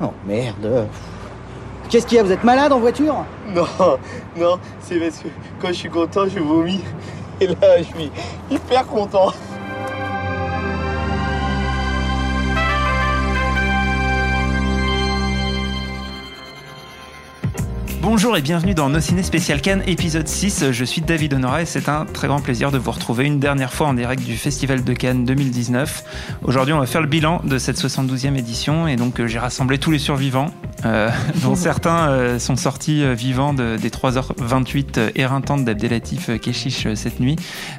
Oh merde. Qu'est-ce qu'il y a Vous êtes malade en voiture? Non, non, c'est parce que quand je suis content, je vomis. Et là, je suis hyper content. Bonjour et bienvenue dans Nos Ciné Spécial Cannes, épisode 6. Je suis David Honora et c'est un très grand plaisir de vous retrouver une dernière fois en direct du Festival de Cannes 2019. Aujourd'hui, on va faire le bilan de cette 72e édition et donc euh, j'ai rassemblé tous les survivants, euh, dont certains euh, sont sortis euh, vivants de- des 3h28 euh, éreintantes d'Abdelatif Keshish cette nuit,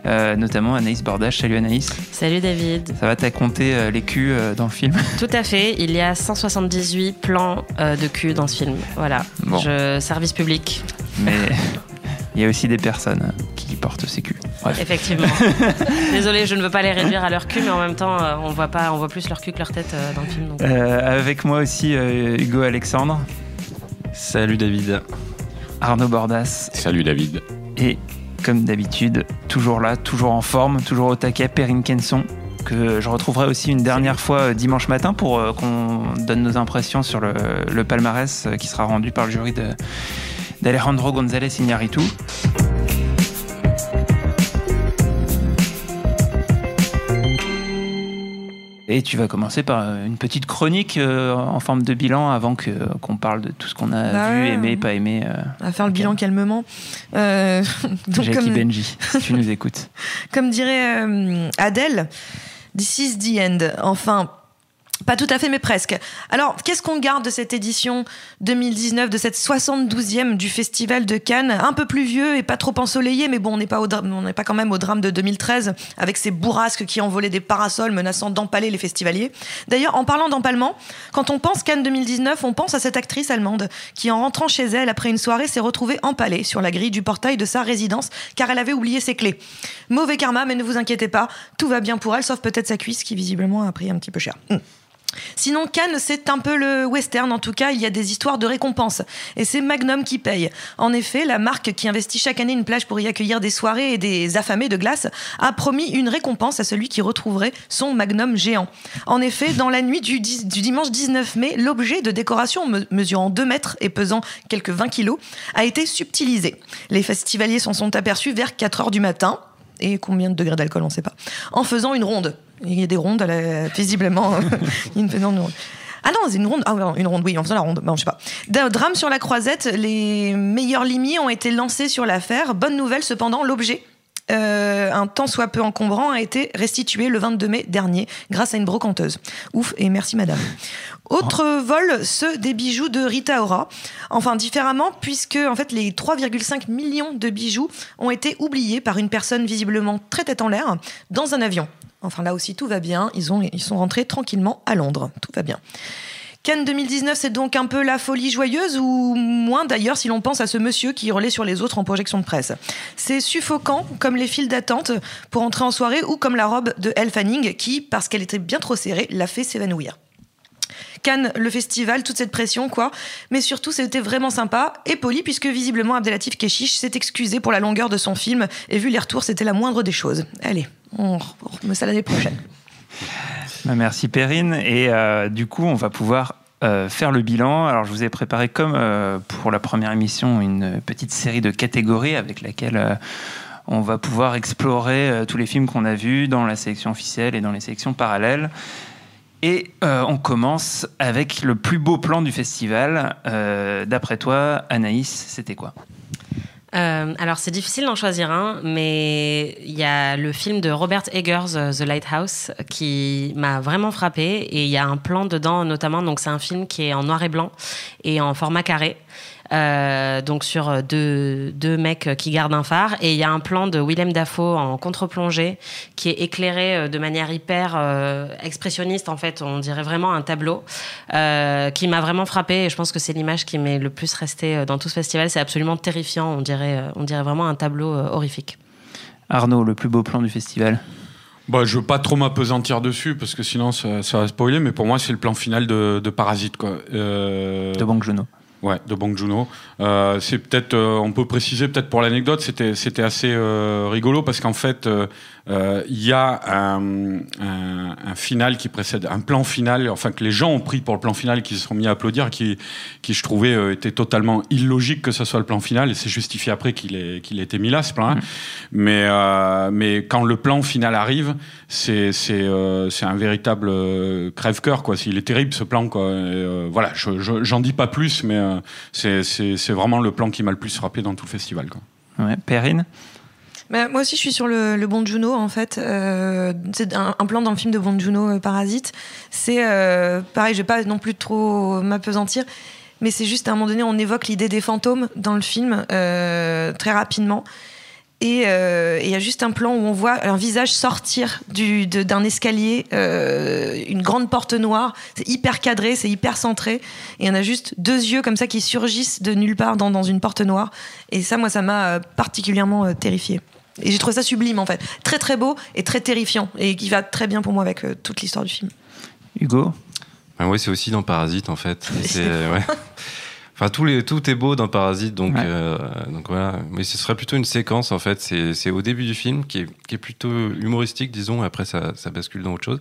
notamment Anaïs Bordache. Salut Anaïs. Salut David. Ça va, t'as compté les culs dans le film? Tout à fait, il y a 178 plans de cul dans ce film. Voilà, Bon. Je, service public, Mais il y a aussi des personnes qui portent ces culs. Bref. effectivement. Désolé, je ne veux pas les réduire à leur cul, mais en même temps, euh, on voit pas, on voit plus leur cul que leur tête euh, dans le film. donc. Euh, avec moi aussi Hugo Alexandre, Salut David. Arnaud Bordas Salut David. et comme d'habitude, toujours là, toujours en forme, toujours au taquet, Perrine Kenson que je retrouverai aussi une dernière fois euh, dimanche matin pour euh, qu'on donne nos impressions sur le, le palmarès euh, qui sera rendu par le jury d'Alejandro González Iñárritu. Et tu vas commencer par une petite chronique euh, en forme de bilan avant que qu'on parle de tout ce qu'on a Bah vu, ouais. aimé, pas aimé. euh, à faire le bilan calmement. Euh, donc Jackie comme, Benji, si tu nous écoutes. comme dirait Adèle, this is the end. Enfin, pas tout à fait, mais presque. Alors, qu'est-ce qu'on garde de cette édition 2019, de cette 72e du Festival de Cannes? Un peu plus vieux et pas trop ensoleillé, mais bon, on n'est pas, pas quand même au drame de 2013, avec ces bourrasques qui envolaient des parasols menaçant d'empaler les festivaliers. D'ailleurs, en parlant d'empalement, quand on pense Cannes 2019, on pense à cette actrice allemande qui, en rentrant chez elle après une soirée, s'est retrouvée empalée sur la grille du portail de sa résidence car elle avait oublié ses clés. Mauvais karma, mais ne vous inquiétez pas, tout va bien pour elle, sauf peut-être sa cuisse qui visiblement a pris un petit peu cher. Hmm. Sinon, Cannes, c'est un peu le western. En tout cas, il y a des histoires de récompenses. Et c'est Magnum qui paye. En effet, la marque qui investit chaque année une plage pour y accueillir des soirées et des affamés de glace a promis une récompense à celui qui retrouverait son Magnum géant. En effet, dans la nuit du, dimanche 19 mai, l'objet de décoration me- mesurant 2 mètres et pesant quelques 20 kilos a été subtilisé. Les festivaliers s'en sont aperçus vers 4 heures du matin. Et combien de degrés d'alcool, on ne sait pas. En faisant une ronde. Il y a des rondes, à la- visiblement. une, une ronde. Ah non, c'est une ronde. Ah non, une ronde, oui, en faisant la ronde. Bon, je sais pas. D'un drame sur la croisette, les meilleurs limiers ont été lancés sur l'affaire. Bonne nouvelle, cependant, l'objet. euh, un tant soit peu encombrant a été restitué le 22 mai dernier grâce à une brocanteuse. Ouf et merci madame. Autre vol, ceux des bijoux de Rita Ora. Enfin différemment puisque en fait les 3,5 millions de bijoux ont été oubliés par une personne visiblement très tête en l'air dans un avion. Enfin là aussi tout va bien, ils, ont, ils sont rentrés tranquillement à Londres, tout va bien. Cannes 2019, c'est donc un peu la folie joyeuse ou moins d'ailleurs si l'on pense à ce monsieur qui hurlait sur les autres en projection de presse. C'est suffocant comme les files d'attente pour entrer en soirée ou comme la robe de Elle Fanning qui, parce qu'elle était bien trop serrée, l'a fait s'évanouir. Cannes, le festival, toute cette pression, quoi. Mais surtout, c'était vraiment sympa et poli, puisque visiblement Abdelatif Keshish s'est excusé pour la longueur de son film, et vu les retours, c'était la moindre des choses. Allez, on remet ça l'année prochaine. Bah, Merci Perrine. Et euh, du coup, on va pouvoir euh, faire le bilan. Alors, je vous ai préparé, comme euh, pour la première émission, une petite série de catégories avec laquelle on va pouvoir explorer tous les films qu'on a vus dans la sélection officielle et dans les sélections parallèles. Et euh, on commence avec le plus beau plan du festival. Euh, D'après toi, Anaïs, c'était quoi? Euh, alors c'est difficile d'en choisir un, mais il y a le film de Robert Eggers, The Lighthouse, qui m'a vraiment frappé. Et il y a un plan dedans, notamment, donc c'est un film qui est en noir et blanc et en format carré. Euh, donc sur deux, deux mecs qui gardent un phare. Et il y a un plan de Willem Dafoe en contre-plongée qui est éclairé de manière hyper expressionniste. En fait, on dirait vraiment un tableau qui m'a vraiment frappé. Et je pense que c'est l'image qui m'est le plus restée dans tout ce festival. C'est absolument terrifiant. On dirait, on dirait vraiment un tableau horrifique. Arnaud, le plus beau plan du festival? Bah, je veux pas trop m'apesantir dessus parce que sinon ça, ça, va spoiler, mais pour moi c'est le plan final de, de Parasite. Quoi. Euh... De Bong Joon-ho. Ouais, de Bong Joon-ho. Euh, c'est peut-être, euh, on peut préciser peut-être pour l'anecdote, c'était c'était assez euh, rigolo parce qu'en fait, euh, il y a un, un, un, final qui précède, un plan final, enfin que les gens ont pris pour le plan final, qui se sont mis à applaudir, qui, qui je trouvais euh, était totalement illogique que ce soit le plan final, et c'est justifié après qu'il ait, qu'il ait été mis là, ce plan. Mmh. Mais, euh, mais quand le plan final arrive, c'est euh, un véritable euh, crève-cœur, quoi. Il est terrible ce plan, quoi. Et, voilà, je, je, j'en dis pas plus, mais c'est c'est vraiment le plan qui m'a le plus frappé dans tout le festival, quoi. Ouais, Perrine? Moi aussi, je suis sur le, bon Juno, en fait. Euh, c'est un, plan dans le film de Bon Juno, euh, Parasite. C'est euh, pareil, je vais pas non plus trop m'apesantir, mais c'est juste à un moment donné, on évoque l'idée des fantômes dans le film très rapidement. Et il y a juste un plan où on voit un visage sortir du, d'un escalier, une grande porte noire. C'est hyper cadré, c'est hyper centré. Et on a juste deux yeux comme ça qui surgissent de nulle part dans, dans une porte noire. Et ça, moi, ça m'a particulièrement euh, terrifié. Et j'ai trouvé ça sublime en fait. Très très beau et très terrifiant. Et qui va très bien pour moi avec euh, toute l'histoire du film. Hugo ben Oui, c'est aussi dans Parasite en fait. C'est, ouais. Enfin, tout, les, tout est beau dans Parasite, donc, ouais. euh, donc voilà. Mais ce serait plutôt une séquence, en fait. C'est au début du film qui est, qui est plutôt humoristique, disons, et après ça, ça bascule dans autre chose.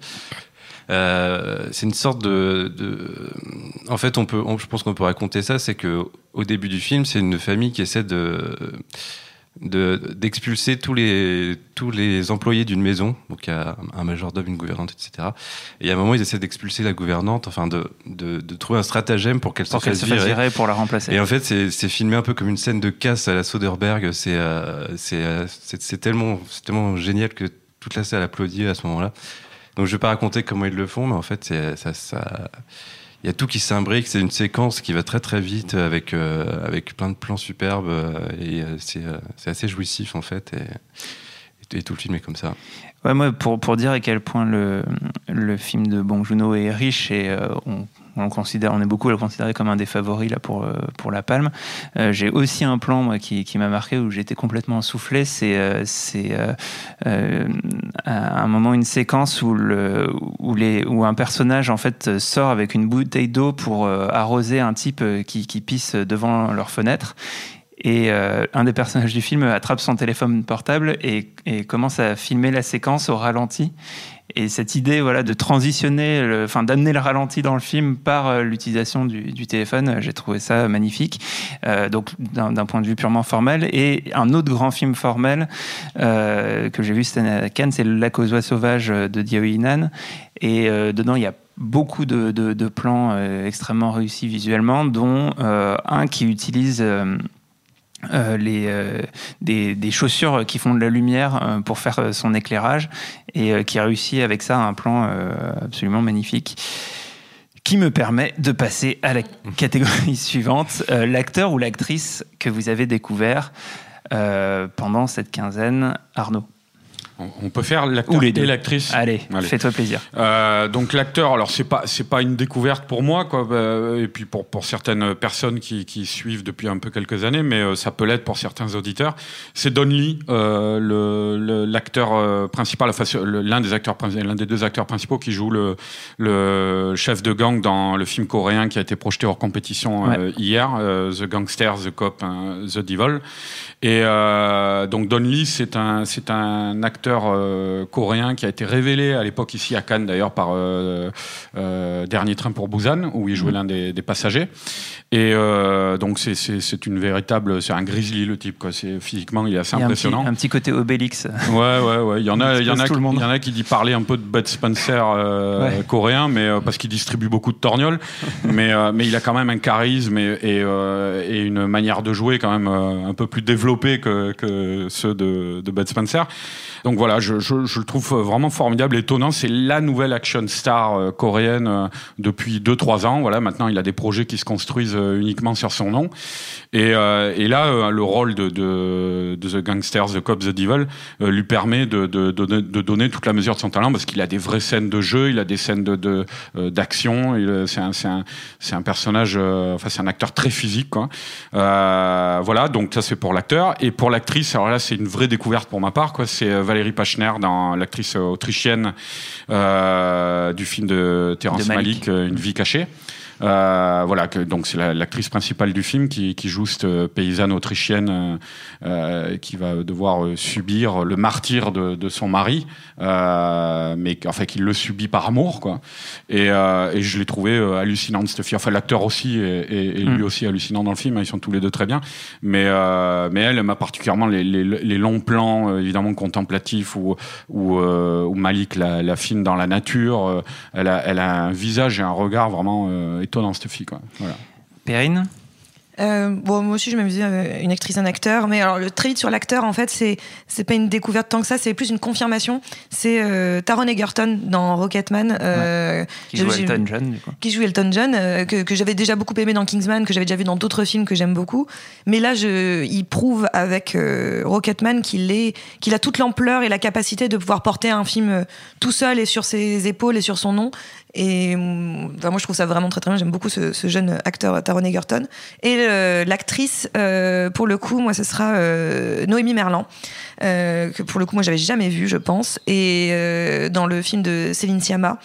Euh, c'est une sorte de, de, En fait, on peut, on, je pense qu'on peut raconter ça, c'est que au début du film, c'est une famille qui essaie de d'expulser tous les tous les employés d'une maison. Donc il y a un majordome une gouvernante etc et à un moment ils essaient d'expulser la gouvernante enfin de, de, de trouver un stratagème pour qu'elle se, qu se fasse virer. pour la remplacer. Et en fait c'est filmé un peu comme une scène de casse à la Soderbergh. C'est euh, c'est euh, c'est tellement c'est tellement génial que toute la salle applaudit à ce moment là donc je vais pas raconter comment ils le font mais en fait ça, ça il y a tout qui s'imbrique. C'est une séquence qui va très très vite avec euh, avec plein de plans superbes euh, et euh, c'est assez jouissif en fait et, tout le film est comme ça. Ouais, moi pour pour dire à quel point le le film de Bong Joon-ho est riche et on on, considère, on est beaucoup à le considérer comme un des favoris là pour pour la Palme. Euh, j'ai aussi un plan moi qui, qui m'a marqué où j'étais complètement soufflé. C'est euh, euh, un moment une séquence où le où les où un personnage en fait sort avec une bouteille d'eau pour arroser un type qui, qui pisse devant leur fenêtre et euh, un des personnages du film attrape son téléphone portable et, commence à filmer la séquence au ralenti. Et cette idée voilà, de transitionner, enfin d'amener le ralenti dans le film par euh, l'utilisation du, téléphone, j'ai trouvé ça magnifique. Euh, donc d'un point de vue purement formel. Et un autre grand film formel que j'ai vu cette année à Cannes, c'est aux oies sauvages de Diao Inan. Et dedans, il y a beaucoup de, plans extrêmement réussis visuellement, dont un qui utilise euh, euh, des, chaussures qui font de la lumière euh, pour faire son éclairage et qui réussit avec ça un plan absolument magnifique qui me permet de passer à la catégorie suivante, l'acteur ou l'actrice que vous avez découvert pendant cette quinzaine, Arnaud. On peut faire l'acteur et l'actrice. Allez, Allez. fais-toi plaisir. Euh, donc l'acteur, alors c'est pas c'est pas une découverte pour moi quoi, euh, et puis pour pour certaines personnes qui, qui suivent depuis un peu quelques années, mais euh, ça peut l'être pour certains auditeurs. C'est Don Lee, euh, le l'acteur euh, principal, enfin l'un des acteurs l'un des deux acteurs principaux qui joue le le chef de gang dans le film coréen qui a été projeté hors compétition ouais. hier, The Gangster, The Cop, hein, The Devil. Et donc Don Lee, c'est un c'est un acteur euh, coréen qui a été révélé à l'époque ici à Cannes d'ailleurs par euh, euh, Dernier train pour Busan où il jouait mmh. l'un des, des, passagers. Et donc c'est une véritable c'est un grizzly le type quoi. C'est physiquement il est assez il impressionnant un petit, un petit, côté Obélix. Ouais ouais ouais. Il y en a il y en a il y en a qui dit parler un peu de Bud Spencer ouais. coréen mais parce qu'il distribue beaucoup de torgnoles. Mais mais il a quand même un charisme et, et, et une manière de jouer quand même un peu plus développée que, que ceux de, de Bud Spencer donc voilà, je, je, je, le trouve vraiment formidable, étonnant. C'est la nouvelle action star euh, coréenne euh, depuis 2-3 ans. Voilà, maintenant il a des projets qui se construisent euh, uniquement sur son nom. Et, et là, le rôle de, de, de, The Gangsters, The Cops, The Devil lui permet de, de, donner toute la mesure de son talent parce qu'il a des vraies scènes de jeu, il a des scènes de d'action. c'est un, un, un personnage, enfin c'est un acteur très physique. Quoi. voilà, donc ça c'est pour l'acteur et pour l'actrice. Alors là, c'est une vraie découverte pour ma part. Quoi, Valérie Pachner, dans l'actrice autrichienne euh, du film de Terrence Malick, Une vie cachée. Euh, voilà, que, donc c'est l'actrice principale du film qui, qui joue cette euh, paysanne autrichienne euh, euh, qui va devoir subir le martyr de, de son mari, mais enfin qu'il le subit par amour, quoi. Et, et je l'ai trouvé hallucinante cette fille. Enfin, l'acteur aussi est, est, lui mm. aussi hallucinant dans le film. Hein, ils sont tous les deux très bien, mais mais elle m'a particulièrement les, les, les, longs plans évidemment contemplatifs où où, où Malik la, la filme dans la nature. elle a elle a un visage et un regard vraiment étonnant cette fille quoi. Voilà. Perrine euh, bon, moi aussi, je m'amusais euh, une actrice, un acteur. Mais alors, le trait sur l'acteur, en fait, c'est c'est pas une découverte tant que ça, c'est plus une confirmation. C'est euh, Taron Egerton dans Rocketman. Euh, Qui joue Elton John, du coup. Qui joue Elton John, euh, que, que j'avais déjà beaucoup aimé dans Kingsman, que j'avais déjà vu dans d'autres films que j'aime beaucoup. Mais là, je, il prouve avec euh, Rocketman qu'il est, qu'il a toute l'ampleur et la capacité de pouvoir porter un film tout seul et sur ses épaules et sur son nom. Et moi, je trouve ça vraiment très très bien. J'aime beaucoup ce, jeune acteur Taron Egerton. Et l'actrice, euh, pour le coup, moi, ce sera euh, Noémie Merlan, euh, que pour le coup, moi, j'avais jamais vu, je pense. Et dans le film de Céline Sciamma,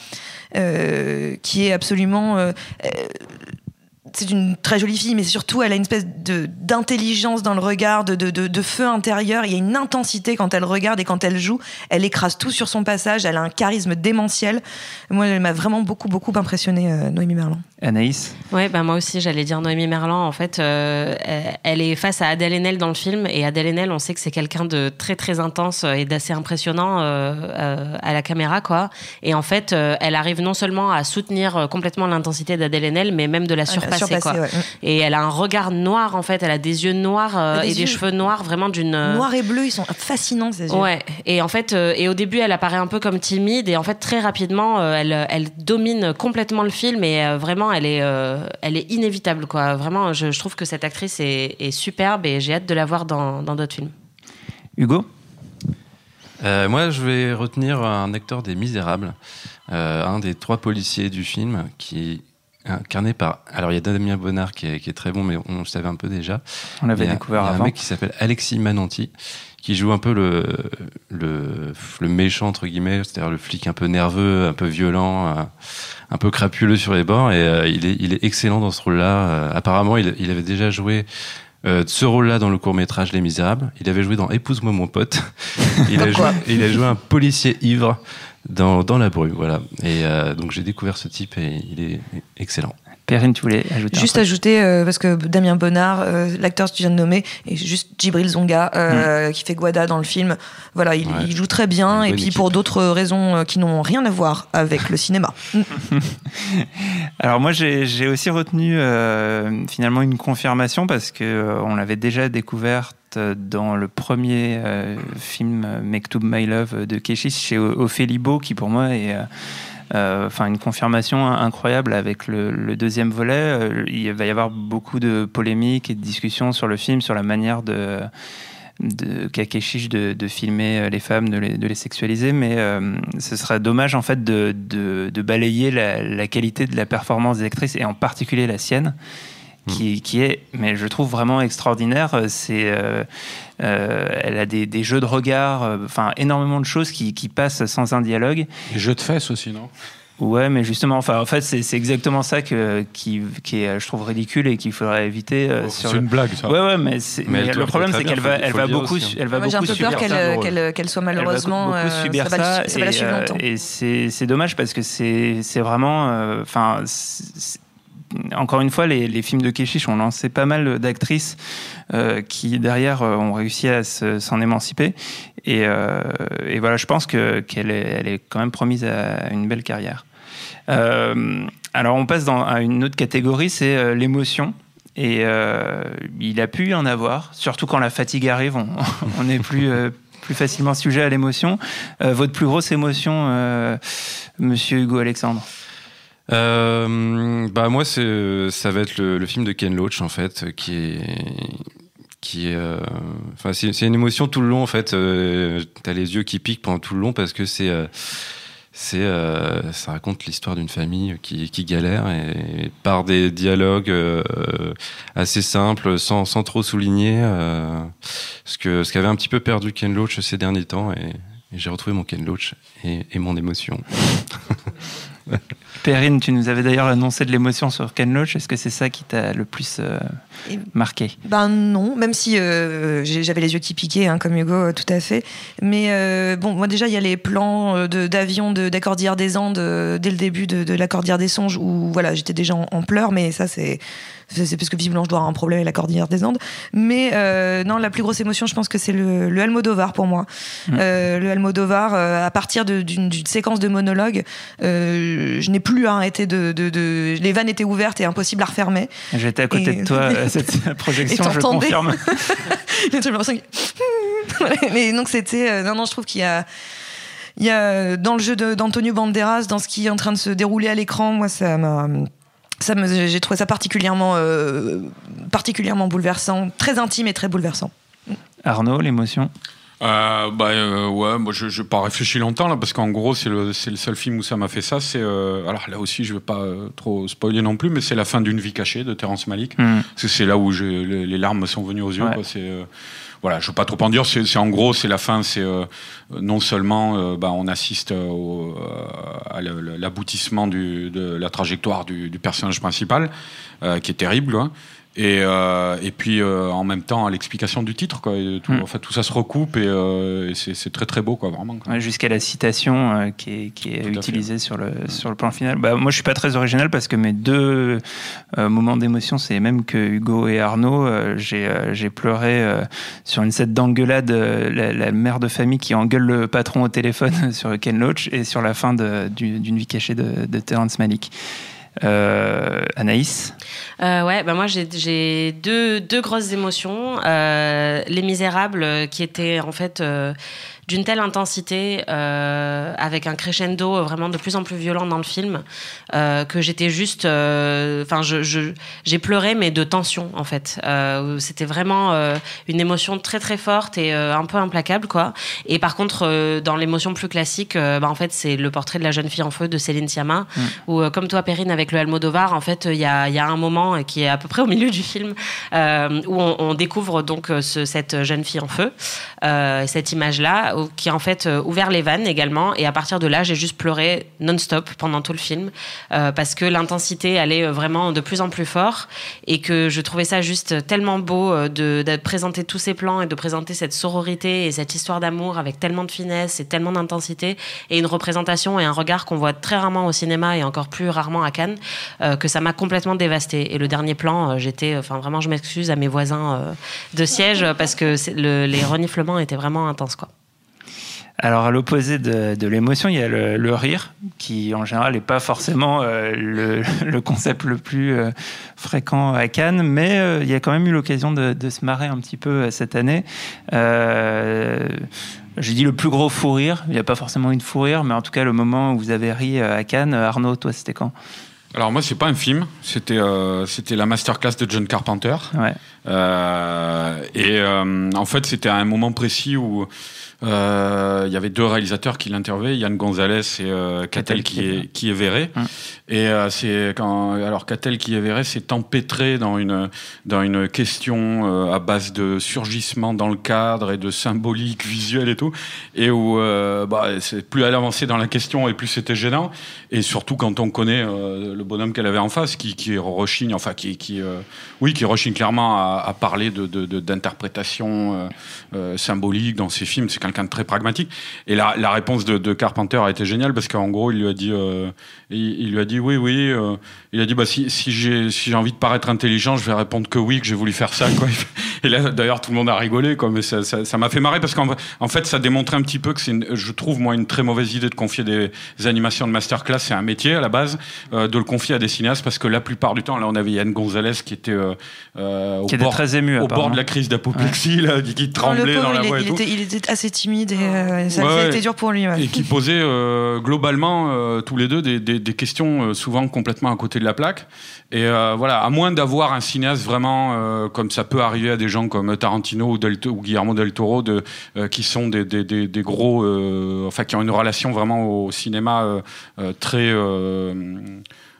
euh, qui est absolument c'est une très jolie fille, mais surtout elle a une espèce de d'intelligence dans le regard, de, de, de, feu intérieur. Il y a une intensité quand elle regarde et quand elle joue. Elle écrase tout sur son passage. Elle a un charisme démentiel. Moi, elle m'a vraiment beaucoup beaucoup impressionné, euh, Noémie Merlan. Anaïs. Ouais, bah moi aussi j'allais dire Noémie Merlan. En fait, euh, elle est face à Adèle Haenel dans le film et Adèle Haenel, on sait que c'est quelqu'un de très très intense et d'assez impressionnant euh, euh à la caméra, quoi. Et en fait, euh, elle arrive non seulement à soutenir complètement l'intensité d'Adèle Haenel, mais même de la surpasser Ouais. Et elle a un regard noir en fait, elle a des yeux noirs euh, et des cheveux noirs, vraiment d'une euh, noir et bleu, ils sont fascinants ces yeux. Ouais. Et en fait, euh, et au début, elle apparaît un peu comme timide et en fait très rapidement, elle, elle domine complètement le film et vraiment, elle est, elle est inévitable quoi. Vraiment, je, je trouve que cette actrice est, est superbe et j'ai hâte de la voir dans d'autres films. Hugo? Euh, moi, je vais retenir un acteur des Misérables, euh, un des trois policiers du film, qui incarné par. Alors, il y a Damien Bonnard qui est, qui est, très bon, mais on le savait un peu déjà. On l'avait découvert avant. Il y a un mec qui s'appelle Alexis Mananti, qui joue un peu le, le, le méchant, entre guillemets, c'est-à-dire le flic un peu nerveux, un peu violent, un, peu crapuleux sur les bords. Et euh, il, est, il est excellent dans ce rôle-là. Euh, apparemment, il, il, avait déjà joué. Euh, ce rôle-là dans le court métrage Les Misérables, il avait joué dans Épouse-moi mon pote. il, a joué, il a joué un policier ivre dans, dans la brume, voilà. Et euh, donc j'ai découvert ce type et il est excellent. Perrine, tu voulais ajouter Juste ajouter, euh, parce que Damien Bonnard, euh, l'acteur que tu viens de nommer, et juste Djibril Zonga, euh, mm. qui fait Guada dans le film. Voilà, il, ouais. il joue très bien, et puis équipe. pour d'autres raisons qui n'ont rien à voir avec le cinéma. Alors moi, j'ai aussi retenu euh, finalement une confirmation, parce que euh, on l'avait déjà découverte dans le premier euh, film Make to My Love de Keshish chez Ophélie Beau, qui pour moi est euh, enfin une confirmation incroyable avec le, deuxième volet. Euh, il va y avoir beaucoup de polémiques et de discussions sur le film, sur la manière de de de, de, filmer les femmes, de les, sexualiser, mais euh, ce serait dommage en fait de, balayer la, la, qualité de la performance des actrices et en particulier la sienne, qui, qui, est, mais je trouve vraiment extraordinaire. C'est, euh, euh, elle a des, des, jeux de regard, enfin euh, énormément de choses qui, qui, passent sans un dialogue. Les jeux de fesses aussi, non? Ouais, mais justement, enfin, en fait, c'est exactement ça que, qui, qui est, je trouve, ridicule et qu'il faudrait éviter. Euh, oh, c'est une blague, ça. Ouais, ouais, mais, mais, mais le problème, c'est qu'elle va, elle va beaucoup, aussi, hein. elle va Moi, beaucoup J'ai un peu peur qu'elle qu qu soit malheureusement. Elle va beaucoup subir ça, ça, ça, va, la suivre longtemps. Et c'est dommage parce que c'est vraiment, enfin. Encore une fois, les, films de Keshish ont lancé pas mal d'actrices euh, qui, derrière, euh, ont réussi à s'en se, émanciper. Et, euh, et, voilà, je pense qu'elle qu est, est quand même promise à une belle carrière. Alors, on passe à une autre catégorie, c'est l'émotion. Et il a pu y en avoir, surtout quand la fatigue arrive, on n'est plus plus facilement sujet à l'émotion. votre plus grosse émotion, Monsieur Hugo Alexandre? Bah moi ça va être le, film de Ken Loach en fait qui est qui est enfin c'est une émotion tout le long en fait t'as les yeux qui piquent pendant tout le long parce que c'est c'est euh, ça raconte l'histoire d'une famille qui, galère et par des dialogues euh, assez simples sans, sans trop souligner euh, ce que ce qu'avait un petit peu perdu Ken Loach ces derniers temps et, j'ai retrouvé mon Ken Loach et mon émotion. Perrine, tu nous avais d'ailleurs annoncé de l'émotion sur Ken Loach. Est-ce que c'est ça qui t'a le plus euh, marqué? Ben non, même si euh, j'avais les yeux qui piquaient, hein, comme Hugo, euh, tout à fait. Mais bon, moi déjà, il y a les plans d'avion de, d'Accordière des Andes dès le début de, de l'Accordière des Songes où voilà, j'étais déjà en pleurs, mais ça c'est c'est parce que visiblement je dois avoir un problème avec la cordillère des Andes. Mais non, la plus grosse émotion, je pense que c'est le, le Almodovar pour moi. Mmh. Le Almodovar, à partir d'une séquence de monologue, je n'ai plus arrêté de, de, de, Les vannes étaient ouvertes et impossible à refermer. J'étais à côté de toi à cette projection, je confirme. Mais donc c'était. non, non, je trouve qu'il y a il y a dans le jeu d'Antonio Banderas, dans ce qui est en train de se dérouler à l'écran, moi ça m'a ça j'ai trouvé ça particulièrement, euh, particulièrement bouleversant, très intime et très bouleversant. Arnaud, l'émotion? Euh, bah euh, ouais, moi je n'ai pas réfléchi longtemps là parce qu'en gros c'est le, le seul film où ça m'a fait ça. C'est alors là aussi je vais pas trop spoiler non plus, mais c'est la fin d'une vie cachée de Terrence Malick. Hmm. C'est là où les, les, larmes me sont venues aux yeux. C'est voilà, je veux pas trop en dire. C'est en gros, c'est la fin. C'est euh, non seulement euh, bah, on assiste au, euh, à l'aboutissement de la trajectoire du, du personnage principal, qui est terrible, hein, et, euh, et puis euh, en même temps l'explication du titre quoi. Tout, mm. tout ça se recoupe et, euh, c'est très très beau quoi vraiment jusqu'à la citation qui est, qui est utilisée sur le sur le plan final. Bah, moi je suis pas très original parce que mes deux moments d'émotion c'est même que Hugo et Arnaud. J'ai j'ai pleuré sur une scène d'engueulade la, la, mère de famille qui engueule le patron au téléphone sur Ken Loach et sur la fin d'une vie cachée de, de Terrence Malick. Anaïs euh, Ouais, bah moi j'ai deux, deux grosses émotions. Euh, Les Misérables, qui étaient en fait d'une telle intensité, euh, avec un crescendo vraiment de plus en plus violent dans le film, euh, que j'étais juste, euh, enfin, je, j'ai pleuré mais de tension en fait. c'était vraiment une émotion très très forte et un peu implacable quoi. Et par contre, dans l'émotion plus classique, bah, en fait, c'est le portrait de la jeune fille en feu de Céline Sciamma, mm. où comme toi, Perrine, avec le Almodovar, en fait, il y a, y a, un moment qui est à peu près au milieu du film où on, découvre donc ce, cette jeune fille en feu, cette image-là qui a en fait euh, ouvert les vannes également. Et à partir de là, j'ai juste pleuré non-stop pendant tout le film euh, parce que l'intensité allait euh, vraiment de plus en plus fort et que je trouvais ça juste tellement beau de, présenter tous ces plans et de présenter cette sororité et cette histoire d'amour avec tellement de finesse et tellement d'intensité et une représentation et un regard qu'on voit très rarement au cinéma et encore plus rarement à Cannes que ça m'a complètement Et le dernier plan, j'étais, enfin vraiment, je m'excuse à mes voisins de siège parce que les reniflements étaient vraiment intenses, quoi. Alors, à l'opposé de, l'émotion, il y a le, rire, qui en général n'est pas forcément euh, le, concept le plus euh, fréquent à Cannes, mais euh, il y a quand même eu l'occasion de, se marrer un petit peu cette année. J'ai dit le plus gros fou rire. Il n'y a pas forcément une fou rire, mais en tout cas, le moment où vous avez ri à Cannes. Arnaud, toi, c'était quand? Alors moi c'est pas un film, c'était c'était la masterclass de John Carpenter. Et en fait c'était à un moment précis où euh, il y avait deux réalisateurs qui l'interviewaient, Yann Gonzalez et euh, Catel qui est, qui est verré. Hum. Et euh, c'est quand alors Catel qui est verré s'est empêtré dans une dans une question euh, à base de surgissement dans le cadre et de symbolique visuelle et tout, et où euh, bah, plus elle avançait dans la question et plus c'était gênant. Et surtout quand on connaît le bonhomme qu'elle avait en face, qui qui rechigne, enfin qui qui oui qui rechigne clairement à, à parler de d'interprétation de, symbolique dans ses films. C'est quelqu'un de très pragmatique. Et la, la réponse de, de, Carpenter a été géniale parce qu'en gros, il lui a dit, euh, il, lui a dit oui, oui. Euh, il a dit bah si, si j'ai si envie de paraître intelligent, je vais répondre que oui, que j'ai voulu faire ça. Quoi. Et là, d'ailleurs, tout le monde a rigolé, quoi, mais ça, ça, ça m'a fait marrer parce qu'en en fait, ça démontrait un petit peu que c'est, une- je trouve, moi, une très mauvaise idée de confier des, animations de masterclass. C'est un métier à la base, euh, de le confier à des cinéastes parce que la plupart du temps, là, on avait Yann Gonzalez qui était, euh, euh, au, Qui bord, très ému, au bord de la crise d'apoplexie, là, qui, qui Non, tremblait pauvre, dans la il, voix et il tout. était, il était assez timide et euh, ça, Ouais, ça a été dur pour lui. ouais. Et qui posaient euh, globalement euh, tous les deux des, des- des questions euh, souvent complètement à côté de la plaque. Et euh, voilà, à moins d'avoir un cinéaste vraiment euh, comme ça peut arriver à des gens comme Tarantino ou, Guillermo del Toro, de, euh, qui sont des, des- gros, euh, enfin qui ont une relation vraiment au cinéma euh, très.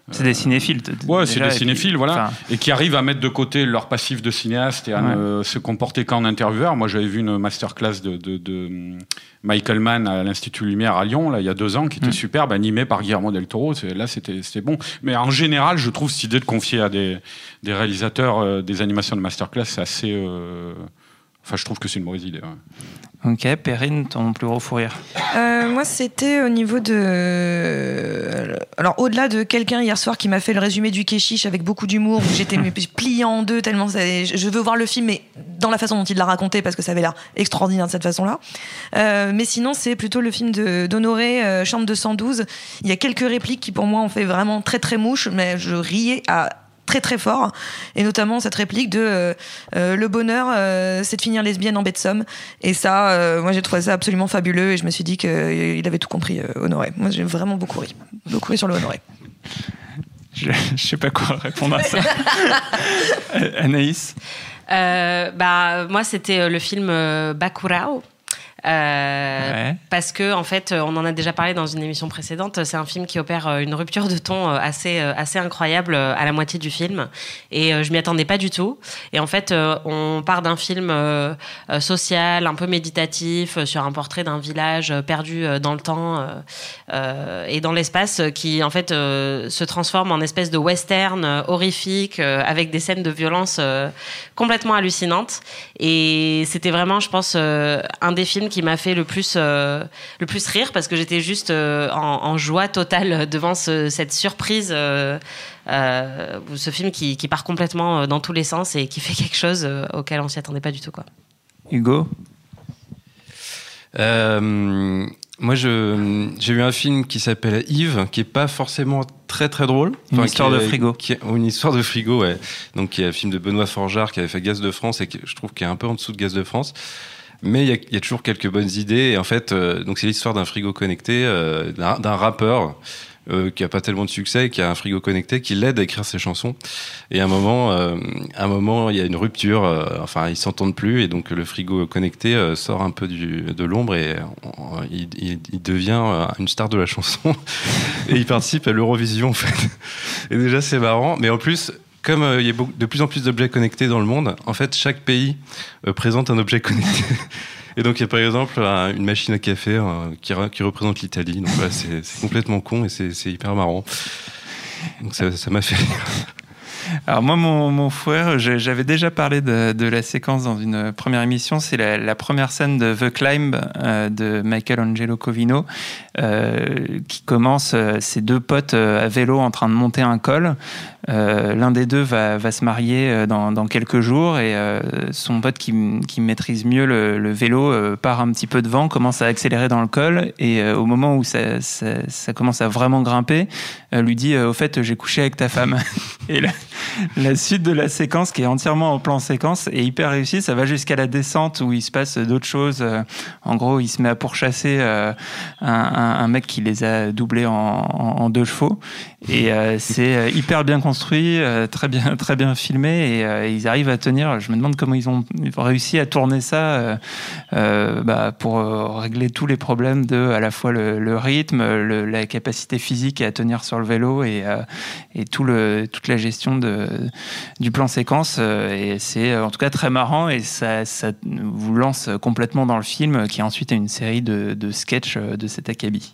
Euh, C'est des cinéphiles. t- Ouais, c'est des puis- cinéphiles, voilà. et qui arrivent à mettre de côté leur passif de cinéaste et à Ouais. ne se comporter qu'en intervieweur. Moi, j'avais vu une masterclass de, de, de, hum, Michael Mann à l'Institut Lumière à Lyon, là, il y a deux ans, qui était Mm. superbe, animé par Guillermo del Toro. Là, c'était bon. Mais en général, je trouve cette idée de confier à des, des réalisateurs euh, des animations de masterclass, c'est assez. euh, Enfin, je trouve que c'est une mauvaise idée. ouais. Ok, Perrine, ton plus gros fou rire. Euh, moi, c'était au niveau de. Alors, au-delà de quelqu'un hier soir qui m'a fait le résumé du Keshish avec beaucoup d'humour, où j'étais pliée en deux tellement ça- je veux voir le film, mais dans la façon dont il l'a raconté, parce que ça avait l'air extraordinaire de cette façon-là. Euh, mais sinon, c'est plutôt le film de- d'Honoré, euh, Chambre 212. Il y a quelques répliques qui, pour moi, ont fait vraiment très, très mouche, mais je riais à très très fort. Et notamment cette réplique de euh, euh, le bonheur euh, c'est de finir lesbienne en baie de somme. Et ça euh, moi j'ai trouvé ça absolument fabuleux et je me suis dit qu'il avait tout compris euh, Honoré. Moi j'ai vraiment beaucoup ri beaucoup ri sur le Honoré. Je, je sais pas quoi répondre à ça. Anaïs? Euh, bah, moi, c'était le film euh, Bacurau. Euh, Ouais. Parce que en fait, euh, on en a déjà parlé dans une émission précédente. C'est un film qui opère euh, une rupture de ton assez assez incroyable à la moitié du film, et je m'y attendais pas du tout. Et en fait, on part d'un film social, un peu méditatif, sur un portrait d'un village perdu dans le temps et dans l'espace, qui en fait se transforme en espèce de western horrifique avec des scènes de violence complètement hallucinantes. Et c'était vraiment, je pense, un des films qui m'a fait le plus, euh, le plus rire parce que j'étais juste euh, en, en joie totale devant ce- cette surprise. euh, euh, ce film qui, qui part complètement dans tous les sens et qui fait quelque chose euh, auquel on s'y attendait pas du tout. Quoi. Hugo? Euh, moi, je- j'ai vu un film qui s'appelle Yves, qui est pas forcément très très drôle. Une histoire qui de frigo. qui est- une histoire de frigo, ouais. Donc, qui est un film de Benoît Forgeard qui avait fait Gaz de France et que je trouve qu'il est un peu en dessous de Gaz de France. Mais il y a, toujours quelques bonnes idées. Et en fait, euh, donc c'est l'histoire d'un frigo connecté, euh, d'un rappeur. euh, qui a pas tellement de succès, qui a un frigo connecté, qui l'aide à écrire ses chansons. Et à un moment, un moment, il y a une rupture. euh, enfin, ils s'entendent plus, et donc le frigo connecté sort un peu de l'ombre et il, il- devient une star de la chanson. et il participe à l'Eurovision, en fait. Et déjà, c'est marrant. Mais en plus, comme euh, il y a de plus en plus d'objets connectés dans le monde, en fait, chaque pays euh, présente un objet connecté. Et donc, il y a par exemple un- une machine à café euh, qui, re- qui représente l'Italie. Donc, voilà, c'est complètement con et c'est hyper marrant. Donc, ça m'a fait rire. Alors moi, mon, mon j'ai- j'avais déjà parlé de, la séquence dans une première émission. C'est la, première scène de The Climb euh, de Michael Angelo Covino, qui commence euh, ces deux potes à vélo en train de monter un col. Euh, L'un des deux va, se marier euh, dans, quelques jours et euh, son pote qui, maîtrise mieux le, vélo part un petit peu devant, commence à accélérer dans le col et au moment où ça, commence à vraiment grimper, lui dit au fait j'ai couché avec ta femme. et la suite de la séquence qui est entièrement en plan séquence est hyper réussie. Ça va jusqu'à la descente où il se passe d'autres choses. En gros, il se met à pourchasser un, mec qui les a doublés en, en- deux chevaux. Et c'est hyper bien construit, euh, très bien, très bien filmé. Et euh, ils arrivent à tenir. Je me demande comment ils ont réussi à tourner ça euh, bah, pour régler tous les problèmes de à la fois le, rythme, la capacité physique à tenir sur le vélo et, toute la gestion du plan séquence. Et c'est en tout cas très marrant et ça, vous lance complètement dans le film qui ensuite est une série de, de sketchs de cet acabit.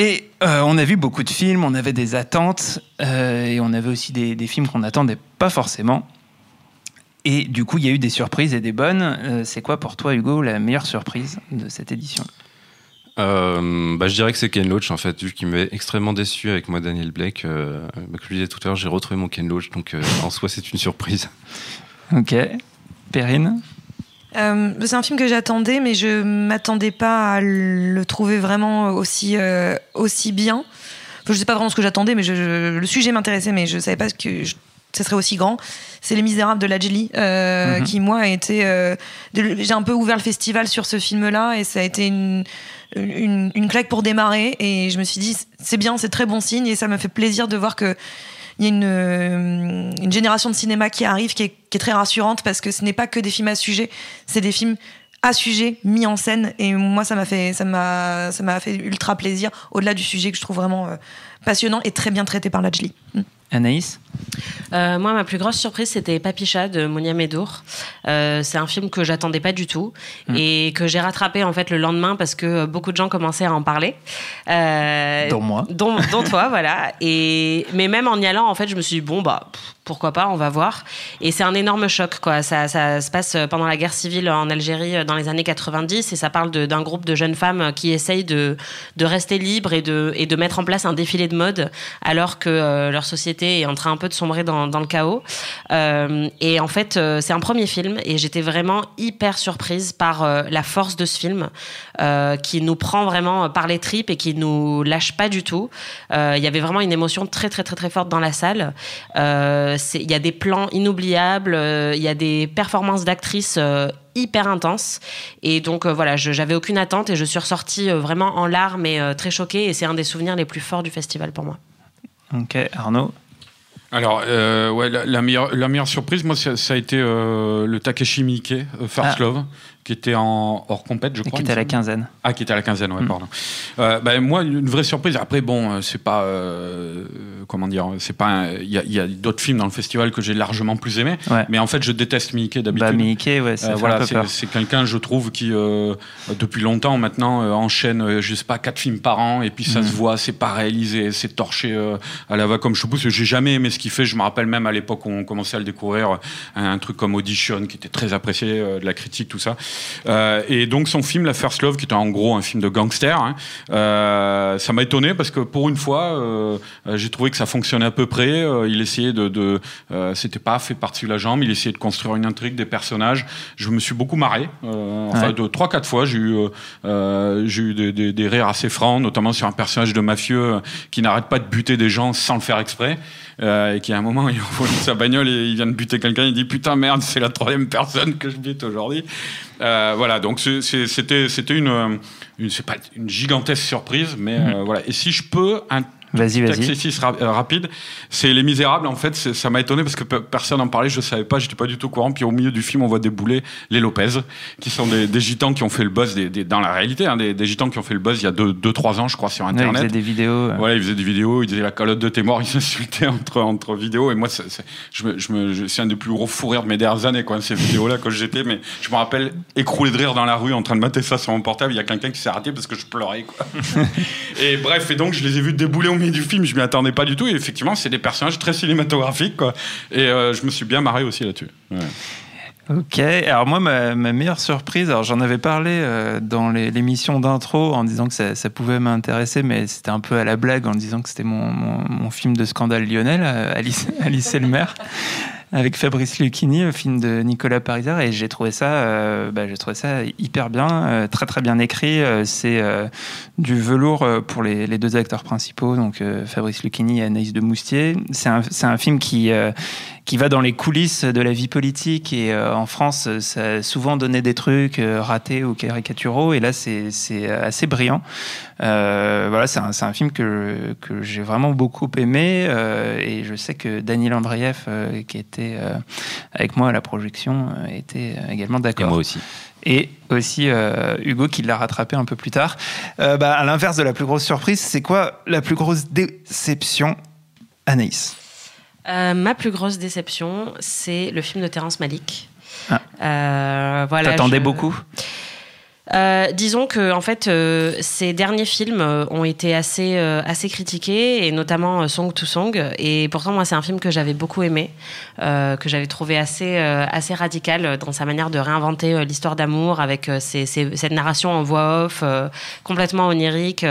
Et euh, on a vu beaucoup de films, on avait des attentes euh, et on avait aussi des, des films qu'on n'attendait pas forcément. Et du coup, il y a eu des surprises et des bonnes. Euh, c'est quoi pour toi, Hugo, la meilleure surprise de cette édition? Euh, bah, je dirais que c'est Ken Loach, en fait, vu qu'il m'avait extrêmement déçu avec moi, Daniel Blake. Euh, bah, comme je le disais tout à l'heure, j'ai retrouvé mon Ken Loach, donc euh, en soi, c'est une surprise. Ok. Perrine? Euh, c'est un film que j'attendais, mais je m'attendais pas à le trouver vraiment aussi, euh, aussi bien. Enfin, je sais pas vraiment ce que j'attendais, mais je- je- le sujet m'intéressait, mais je savais pas que je- ce serait aussi grand. C'est Les Misérables de Lajli, euh, Mhm. qui moi a été. euh, J'ai un peu ouvert le festival sur ce film-là, et ça a été une, une, une claque pour démarrer. Et je me suis dit, c'est bien, c'est très bon signe, et ça me fait plaisir de voir que il y a une, euh, une génération de cinéma qui arrive, qui est, qui est très rassurante parce que ce n'est pas que des films à sujet, c'est des films à sujet mis en scène et moi ça m'a fait ça m'a ça m'a fait ultra plaisir au-delà du sujet que je trouve vraiment euh, passionnant et très bien traité par Lajli. Mm. Anaïs? Euh, moi, ma plus grosse surprise, c'était Papicha de Monia Medour. Euh, c'est un film que j'attendais pas du tout Mm. et que j'ai rattrapé en fait le lendemain parce que beaucoup de gens commençaient à en parler. Euh, Dont moi. Dont, dont toi, voilà. Et mais même en y allant, en fait, je me suis dit bon bah pff, pourquoi pas, on va voir. Et c'est un énorme choc quoi. Ça, ça se passe pendant la guerre civile en Algérie euh, dans les années 90 et ça parle d'un groupe de jeunes femmes qui essayent de de rester libres et de et de mettre en place un défilé de mode alors que euh, leur société est en train peu de sombrer dans, le chaos. Euh, et en fait, euh, c'est un premier film et j'étais vraiment hyper surprise par euh, la force de ce film qui nous prend vraiment par les tripes et qui nous lâche pas du tout. Il y avait vraiment une émotion très très très très forte dans la salle. Il y a des plans inoubliables, il y a des performances d'actrices. hyper intenses et donc voilà j'avais aucune attente et je suis ressortie vraiment en larmes et très choquée et c'est un des souvenirs les plus forts du festival pour moi Ok. Arnaud? Alors, euh, ouais, la, la meilleure, la meilleure surprise, moi, ça, ça a été euh, le Takeshi Miike, euh, First Ah. Love, qui était en hors compète, je Qui crois. était à la quinzaine. Ah, qui était à la quinzaine, ouais, Mm. pardon. Euh, bah, moi, une vraie surprise. Après, bon, euh, c'est pas. euh, comment dire C'est pas. Il y a, d'autres films dans le festival que j'ai largement plus aimé. Ouais. Mais en fait, je déteste Miike d'habitude. Bah, Mickey, ouais, ça Euh, fait un voilà, peu c'est peur. c'est quelqu'un, je trouve, qui depuis longtemps maintenant enchaîne, je sais pas, quatre films par an, et puis ça Mhm. se voit, c'est pas réalisé, c'est torché à la va comme je pousse. J'ai jamais aimé ce qu'il fait. Je me rappelle même à l'époque où on commençait à le découvrir, un, un truc comme Audition, qui était très apprécié de la critique, tout ça. Euh, et donc son film, La First Love, qui était en gros un film de gangster, hein, euh, ça m'a étonné parce que pour une fois, euh, j'ai trouvé que ça fonctionnait à peu près. Euh, il essayait de, de euh, c'était pas fait par-dessus la jambe. Il essayait de construire une intrigue, des personnages. Je me suis beaucoup marré. Euh, enfin, Ouais. de trois, quatre fois, j'ai eu, j'ai eu des, des- des rires assez francs, notamment sur un personnage de mafieux qui n'arrête pas de buter des gens sans le faire exprès. Euh, et qui à un moment, il envoie sa bagnole et il vient de buter quelqu'un. Il dit putain merde, c'est la troisième personne que je bute aujourd'hui. Euh, voilà, donc c'était c'était une, euh, une c'est pas une gigantesque surprise, mais euh, voilà. Et si je peux un Vas-y, vas-y. exercice ra- euh, rapide, c'est Les Misérables. En fait, ça m'a étonné parce que pe- personne n'en parlait, je savais pas, j'étais pas du tout au courant. Puis au milieu du film, on voit débouler les Lopez, qui sont des, des gitans qui ont fait le buzz des, des- dans la réalité, hein, des, gitans qui ont fait le buzz il y a 2-3 deux, trois ans, je crois, sur Ouais, Internet. faisait des vidéos. euh. Voilà, ils faisaient des vidéos, ils disaient la calotte de tes morts, ils s'insultaient entre, entre vidéos. Et moi, c'est- je me, je me, je- un des plus gros fous rires de mes dernières années, quoi, ces vidéos-là, quand j'étais. Mais je me rappelle écrouler de rire dans la rue en train de mater ça sur mon portable. Il y a quelqu'un qui s'est arrêté parce que je pleurais, quoi. et bref, et donc, je les ai vus débouler au du film. Je m'y attendais pas du tout. Et effectivement, c'est des personnages très cinématographiques, quoi. Et euh, je me suis bien marré aussi là-dessus. Ok, alors moi, ma, meilleure surprise, alors j'en avais parlé euh, dans l'émission d'intro en disant que ça, pouvait m'intéresser, mais c'était un peu à la blague en disant que c'était mon, film de scandale lyonnais, là, Alice, Alice et le maire, avec Fabrice Lucchini, le film de Nicolas Pariser, et j'ai trouvé ça, euh, bah, trouvé ça hyper bien, euh, très très bien écrit. euh, c'est euh, du velours pour les, deux acteurs principaux, donc Fabrice Lucchini et Anaïs de Moustier. C'est un, film qui qui va dans les coulisses de la vie politique. Et euh, en France ça a souvent donné des trucs euh, ratés ou caricaturaux. Et là c'est assez brillant. Euh, voilà c'est un, film que, que j'ai vraiment beaucoup aimé. Et je sais que Daniel Andreev qui était avec moi à la projection était également Et d'accord moi aussi. et aussi euh, Hugo qui l'a rattrapé un peu plus tard. Euh, bah, à l'inverse de la plus grosse surprise, c'est quoi la plus grosse déception, Anaïs? Euh, ma plus grosse déception, c'est le film de Terrence Malick. Ah. Euh, voilà, T'attendais je- beaucoup? Euh, disons que en fait, euh, ces derniers films euh, ont été assez euh, assez critiqués et notamment Song to Song. Et pourtant, moi, c'est un film que j'avais beaucoup aimé, que j'avais trouvé assez assez radical dans sa manière de réinventer l'histoire d'amour avec cette narration en voix off complètement onirique.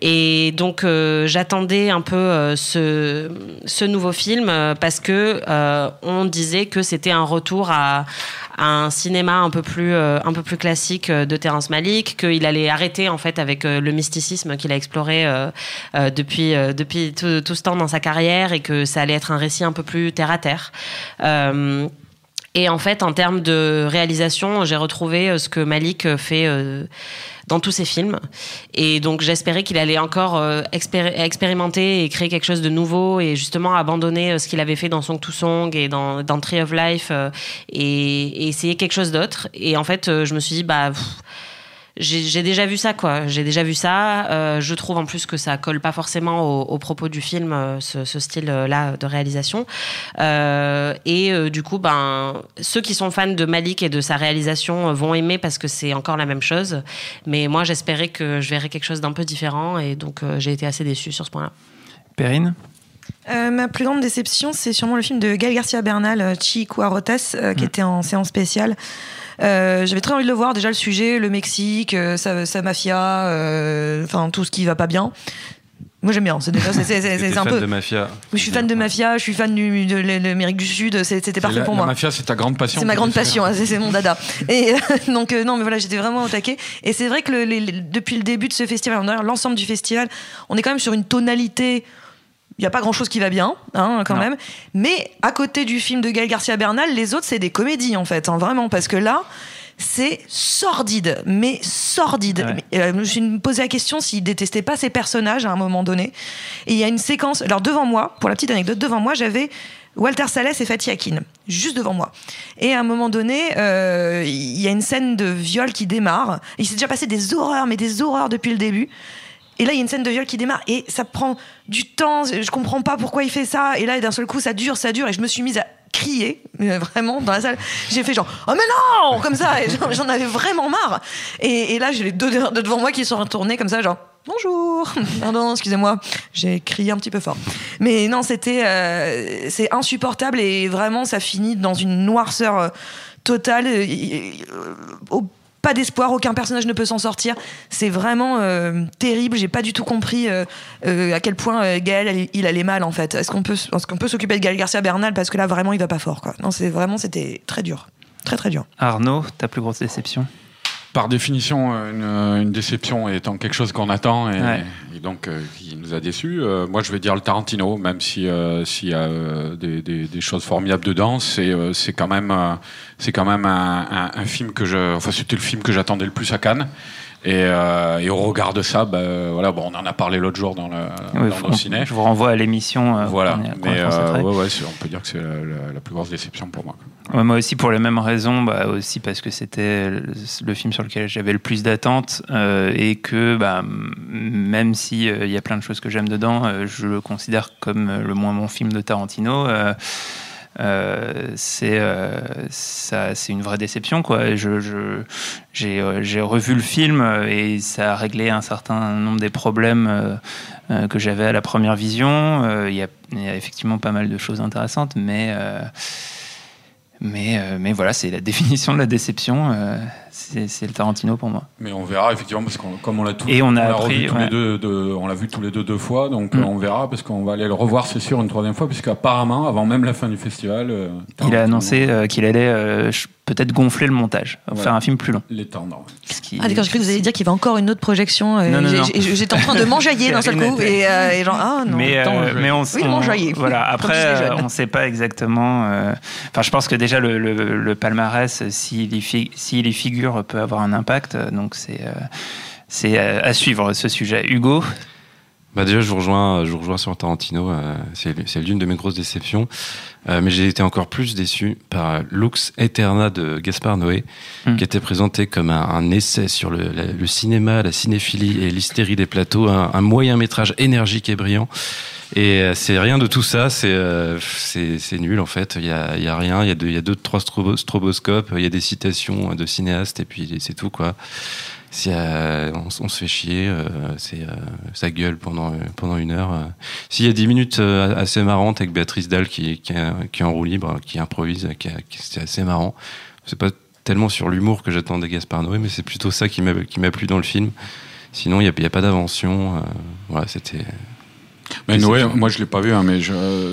et donc, j'attendais un peu ce ce nouveau film parce que on disait que c'était un retour à un cinéma un peu plus euh, un classique euh, de Terrence Malick qu'il allait arrêter en fait avec euh, le mysticisme qu'il a exploré depuis depuis tout, tout ce temps dans sa carrière et que ça allait être un récit un peu plus terre à terre et en fait, en termes de réalisation, j'ai retrouvé euh, ce que Malik euh, fait euh, dans tous ses films. Et donc, j'espérais qu'il allait encore expéri- expérimenter et créer quelque chose de nouveau et justement abandonner ce qu'il avait fait dans Song to Song et dans, Tree of Life et, essayer quelque chose d'autre. Et en fait, je me suis dit, bah. J'ai déjà vu ça, quoi. J'ai déjà vu ça. Euh, je trouve en plus que ça colle pas forcément au, au propos du film, euh, ce, style-là de réalisation. Euh, et du coup, ben, ceux qui sont fans de Malik et de sa réalisation vont aimer parce que c'est encore la même chose. Mais moi, j'espérais que je verrais quelque chose d'un peu différent et donc j'ai été assez déçue sur ce point-là. Perrine? Euh, ma plus grande déception, c'est sûrement le film de Gael Garcia Bernal, euh, Chihuahuarotas, euh, qui était en séance spéciale. Euh, J'avais très envie de le voir. Déjà, le sujet, le Mexique, euh, sa, sa mafia, euh, enfin tout ce qui va pas bien. Moi, j'aime bien. C'est déjà, c'est- un fan peu. de mafia. Je suis fan de mafia, je suis fan du- de l'Amérique du Sud. C'était parfait la, pour la moi. mafia, c'est ta grande passion. C'est ma grande passion, hein, c'est mon dada. Et euh, donc euh, non, mais voilà, j'étais vraiment au taquet. Et c'est vrai que le- les- les- depuis le début de ce festival, l'ensemble du festival, on est quand même sur une tonalité. Il n'y a pas grand chose qui va bien, hein, quand Non. même. Mais à côté du film de Gaël Garcia Bernal, les autres, c'est des comédies, en fait, hein, vraiment. Parce que là, c'est sordide, mais sordide. Ouais. Euh, je me suis posé la question s'il détestait pas ses personnages à un moment donné. Et il y a une séquence. Alors, devant moi, pour la petite anecdote, devant moi, j'avais Walter Salles et Fatih Akin, juste devant moi. Et à un moment donné, euh, il y a une scène de viol qui démarre. Il s'est déjà passé des horreurs, mais des horreurs depuis le début. Et là, il y a une scène de viol qui démarre et ça prend du temps. Je comprends pas pourquoi il fait ça. Et là, d'un seul coup, ça dure, ça dure. Et je me suis mise à crier, vraiment, dans la salle. J'ai fait genre, oh mais non Comme ça. J'en- avais vraiment marre. Et, là, j'ai les deux de devant moi qui sont retournés comme ça, genre, bonjour Pardon, excusez-moi. J'ai crié un petit peu fort. Mais non, c'était. euh, c'est insupportable et vraiment, ça finit dans une noirceur euh, totale. Pas d'espoir, aucun personnage ne peut s'en sortir. C'est vraiment euh, terrible. J'ai pas du tout compris euh, euh, à quel point Gaël il- il allait mal en fait. Est-ce qu'on peut, est-ce qu'on peut s'occuper de Gaël Garcia Bernal parce que là vraiment il va pas fort quoi. Non, c'est vraiment c'était très dur, très très dur. Arnaud, ta plus grosse déception? Par définition, euh, une, une déception étant quelque chose qu'on attend et, Ouais. et donc euh, qui nous a déçus. Euh, moi, je vais dire le Tarantino, même si euh, s'il y a euh, des, des- des choses formidables dedans, c'est euh, c'est quand même euh, c'est quand même un, un- un film que je, enfin c'était le film que j'attendais le plus à Cannes. Et, euh, et au regard de ça, bah, voilà, bon, on en a parlé l'autre jour dans le Oui, dans nos ciné. Je vous renvoie à l'émission. euh, Voilà, mais euh, ouais, ouais, on peut dire que c'est la, la- la plus grosse déception pour moi. Moi aussi pour les mêmes raisons, bah, aussi parce que c'était le, film sur lequel j'avais le plus d'attentes euh, et que bah, même si euh, y a plein de choses que j'aime dedans, euh, je le considère comme le moins bon film de Tarantino. c'est une vraie déception Je, j'ai, revu le film et ça a réglé un certain nombre des problèmes que j'avais à la première vision. Il y, a, effectivement pas mal de choses intéressantes, mais mais, euh, mais voilà, c'est la définition de la déception. C'est le Tarantino pour moi. Mais on verra effectivement parce qu'on comme on l'a tout, Et on a appris, revu tous ouais. les deux, de- on l'a vu tous les deux deux fois, donc Mm. on verra parce qu'on va aller le revoir c'est sûr une troisième fois puisqu'apparemment avant même la fin du festival, euh, Il a annoncé euh, qu'il allait euh, peut-être gonfler le montage, Voilà. faire un film plus long. les qui- Ah d'accord, j'ai cru que vous alliez dire qu'il y avait encore une autre projection. euh, J'étais en train de m'enjailler d'un seul coup et, euh, et genre ah non. mais, attends, euh, je- mais on, oui, on- m'enjailler. voilà. Après, je euh, on ne sait pas exactement. euh, Enfin, je pense que déjà le, le- le palmarès, s'il y, fi- y figure, peut avoir un impact. Donc c'est euh, c'est à, à suivre ce sujet. Hugo, Bah déjà, je vous rejoins, je vous rejoins sur Tarantino. euh, c'est l'une de mes grosses déceptions. Euh, mais j'ai été encore plus déçu par Lux Eterna de Gaspard Noé, Hmm. qui était présenté comme un, un essai sur le, la- le cinéma, la cinéphilie et l'hystérie des plateaux, un, un moyen métrage énergique et brillant. Et euh, c'est rien de tout ça, c'est euh, nul en fait. Il y a, rien, il y a deux, y a deux trois strobo- stroboscopes, il y a des citations de cinéastes et puis c'est tout quoi. Euh, on, se fait chier, ça gueule pendant pendant une heure. S'il y a dix minutes assez marrantes avec Béatrice Dalle qui qui, est- en roue libre, qui improvise, qui, c'est assez marrant. C'est pas tellement sur l'humour que j'attendais Gaspard Noé, mais c'est plutôt ça qui m'a plu dans le film. Sinon, il n'y a, pas d'invention. voilà, c'était. Mais Noé, moi je l'ai pas vu, hein, mais je,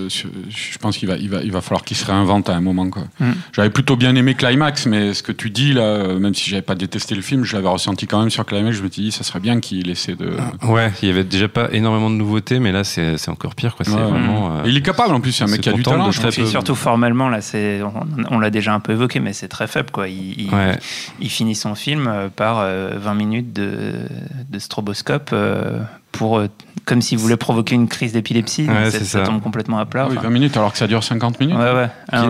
je, je pense qu'il va, il va, il va falloir qu'il se réinvente à un moment. Quoi. Mm. J'avais plutôt bien aimé Climax, mais ce que tu dis là, euh, même si j'avais pas détesté le film, je l'avais ressenti quand même sur Climax. Je me suis dit, ça serait bien qu'il essaie de. Ouais, il y avait déjà pas énormément de nouveautés, mais là, c'est c'est encore pire. Quoi. C'est Ouais. vraiment. euh, il est capable en plus, c'est un mec qui a du talent. je très peu. surtout formellement, là, c'est, on, on l'a déjà un peu évoqué, mais c'est très faible. Quoi. Il, il- Ouais. il finit son film euh, par euh, 20 minutes de, de stroboscope euh, pour, euh, comme s'il voulait provoquer une crise d'épilepsie. Ouais, ça, ça. tombe complètement à plat. Oui, Enfin, 20 minutes alors que ça dure 50 minutes. ouais, ouais. Ah,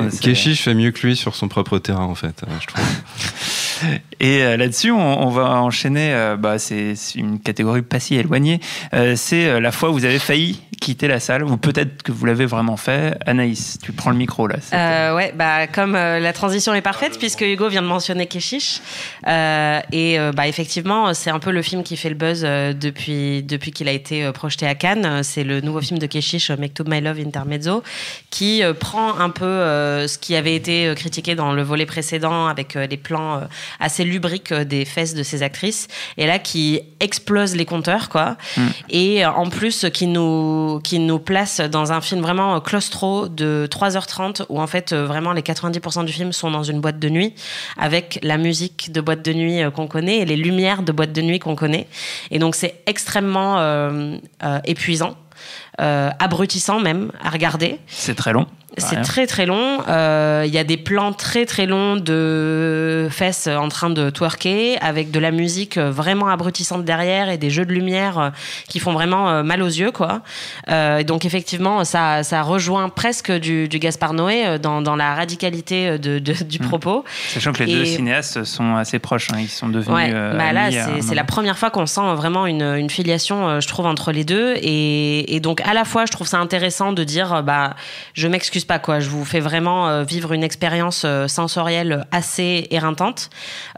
fait mieux que lui sur son propre terrain, en fait, euh, je trouve. Et euh, là-dessus, on, va enchaîner. euh, bah, c'est une catégorie pas si éloignée. Euh, c'est la fois où vous avez failli quitter la salle, ou peut-être que vous l'avez vraiment fait. Anaïs, tu prends le micro là. Euh, ouais, bah comme la transition est parfaite puisque Hugo vient de mentionner Keshish et bah effectivement c'est un peu le film qui fait le buzz depuis depuis qu'il a été projeté à Cannes. C'est le nouveau film de Keshish, Make to My Love Intermezzo, qui prend un peu ce qui avait été critiqué dans le volet précédent avec les plans assez lubriques euh, des fesses de ces actrices. Et là qui explose les compteurs quoi. Et euh, en plus qui nous qui nous place dans un film vraiment euh, claustro de 3h30 où en fait vraiment les 90% du film sont dans une boîte de nuit avec la musique de boîte de nuit qu'on connaît et les lumières de boîte de nuit qu'on connaît. Et donc c'est extrêmement euh, euh, épuisant euh, abrutissant même à regarder. C'est très long. C'est très très long. Euh, Il y a des plans très très longs de fesses en train de twerker avec de la musique vraiment abrutissante derrière et des jeux de lumière euh, qui font vraiment euh, mal aux yeux quoi. Euh, donc effectivement ça, ça rejoint presque du, du Gaspard Noé euh, dans, dans la radicalité de, de- du Mm. propos. Sachant que les deux cinéastes sont assez proches. hein. Ils sont devenus. Ouais, euh, bah là, c'est la première fois qu'on sent vraiment une, une filiation, euh, je trouve, entre les deux. Et, et donc, à la fois, je trouve ça intéressant de dire, euh, bah, je m'excuse pas, quoi. Je vous fais vraiment euh, vivre une expérience euh, sensorielle assez éreintante.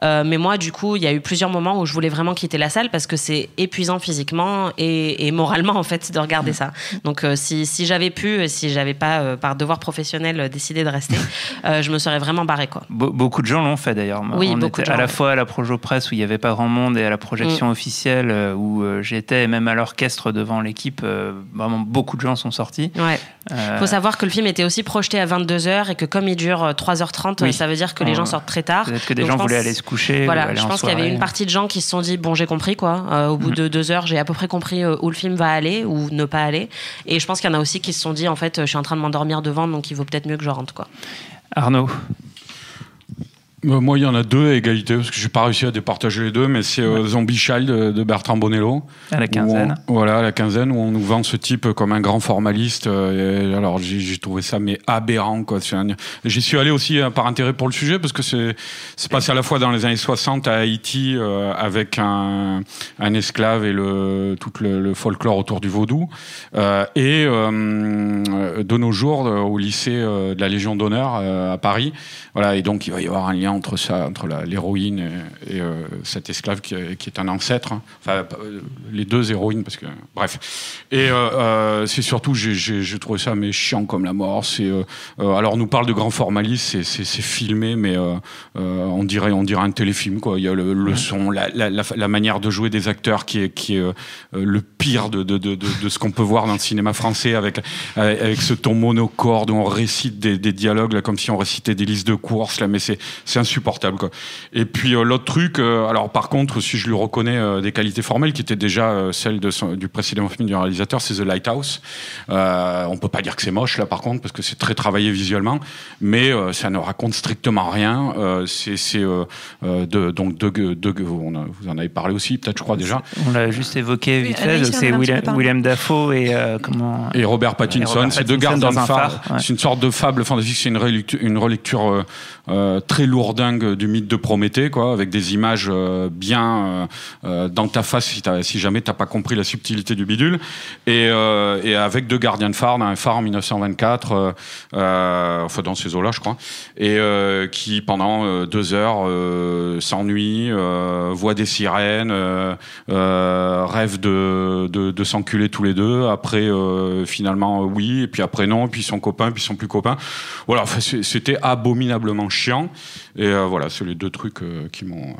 Euh, mais moi, du coup, il y a eu plusieurs moments où je voulais vraiment quitter la salle parce que c'est épuisant physiquement et, et moralement, en fait, de regarder ça. Donc, euh, si, si j'avais pu, si j'avais pas, euh, par devoir professionnel, euh, décidé de rester, euh, je me serais vraiment barré, quoi. Be- beaucoup de gens l'ont fait d'ailleurs. Oui, on beaucoup était de à la ouais. fois à la Projo Presse où il n'y avait pas grand monde et à la projection officielle euh, où euh, j'étais, et même à l'orchestre devant l'équipe, euh, vraiment beaucoup de gens sont sortis. Ouais. Euh, faut savoir que le film était aussi projeté à 22h et que comme il dure euh, 3h30, Oui. ça veut dire que les gens sortent très tard. Peut-être que des Donc, gens pense- voulaient aller se coucher. ou Voilà, aller je en pense qu'il y avait une partie de gens qui se sont dit bon j'ai compris quoi. Euh, au bout Mhm. de deux heures j'ai à peu près compris euh, où le film va aller ou ne pas aller. Et je pense qu'il y en a aussi qui se sont dit en fait euh, je suis en train de m'endormir devant donc il vaut peut-être mieux que je rentre quoi. Arnaud, Euh, Moi, il y en a deux à égalité, parce que j'ai pas réussi à départager les deux, mais c'est euh, Zombie Child de, Bertrand Bonello. à la quinzaine. On- voilà, à la quinzaine, où on nous vend ce type comme un grand formaliste. euh, et alors, j'ai trouvé ça mais aberrant, quoi. J'y suis allé aussi euh, par intérêt pour le sujet, parce que c'est passé à la fois dans les années 60 à Haïti, euh, avec un, un esclave et le, tout le, le folklore autour du vaudou, euh, et euh, de nos jours euh, au lycée euh, de la Légion d'honneur euh, à Paris. Voilà, et donc il va y avoir un lien entre ça, entre l'héroïne et, et, euh, cet esclave qui, est- qui est un ancêtre. hein. Enfin, euh, les deux héroïnes, parce que bref. Et euh, c'est surtout, j'ai- trouvé ça mais chiant comme la mort. C'est alors on nous parle de grand formalisme, c'est- filmé, mais on dirait on dirait un téléfilm quoi. Il y a le, le son, la, la, la, la manière de jouer des acteurs qui est qui est le pire de de, de, de, de ce qu'on peut voir dans le cinéma français avec avec, avec ce ton monocorde où on récite des, des dialogues là comme si on récitait des listes de courses là, mais c'est c'est insupportable quoi. Et puis euh, l'autre truc, euh, alors par contre, si je lui reconnais euh, des qualités formelles qui étaient déjà euh, celles de son- du précédent film du réalisateur, c'est The Lighthouse. Euh, on peut pas dire que c'est moche là par contre parce que c'est très travaillé visuellement, mais euh, ça ne raconte strictement rien. Euh, c'est euh, euh, de donc a- vous en avez parlé aussi peut-être je crois déjà. On l'a juste évoqué Oui, vite fait. C'est William, Dafoe et euh, comment Et Robert Pattinson, c'est deux gardes dans un phare. phare, ouais. C'est une sorte de fable fantastique. C'est une relecture, une relecture euh, euh, très lourde lourdingue du mythe de Prométhée, quoi, avec des images euh, bien euh, euh, dans ta face si, t'as- si jamais t'as pas compris la subtilité du bidule, et, et avec deux gardiens de phare, un phare en 1924, euh, euh, enfin dans ces eaux-là, je crois, et qui pendant deux heures s'ennuie, voit des sirènes, rêve de, de, de s'enculer tous les deux. Après, euh, finalement, oui, et puis après non, puis ils sont copains, puis ils sont plus copains. Voilà, enfin, c'était abominablement chiant. Et euh, voilà, c'est les deux trucs euh, qui m'ont euh,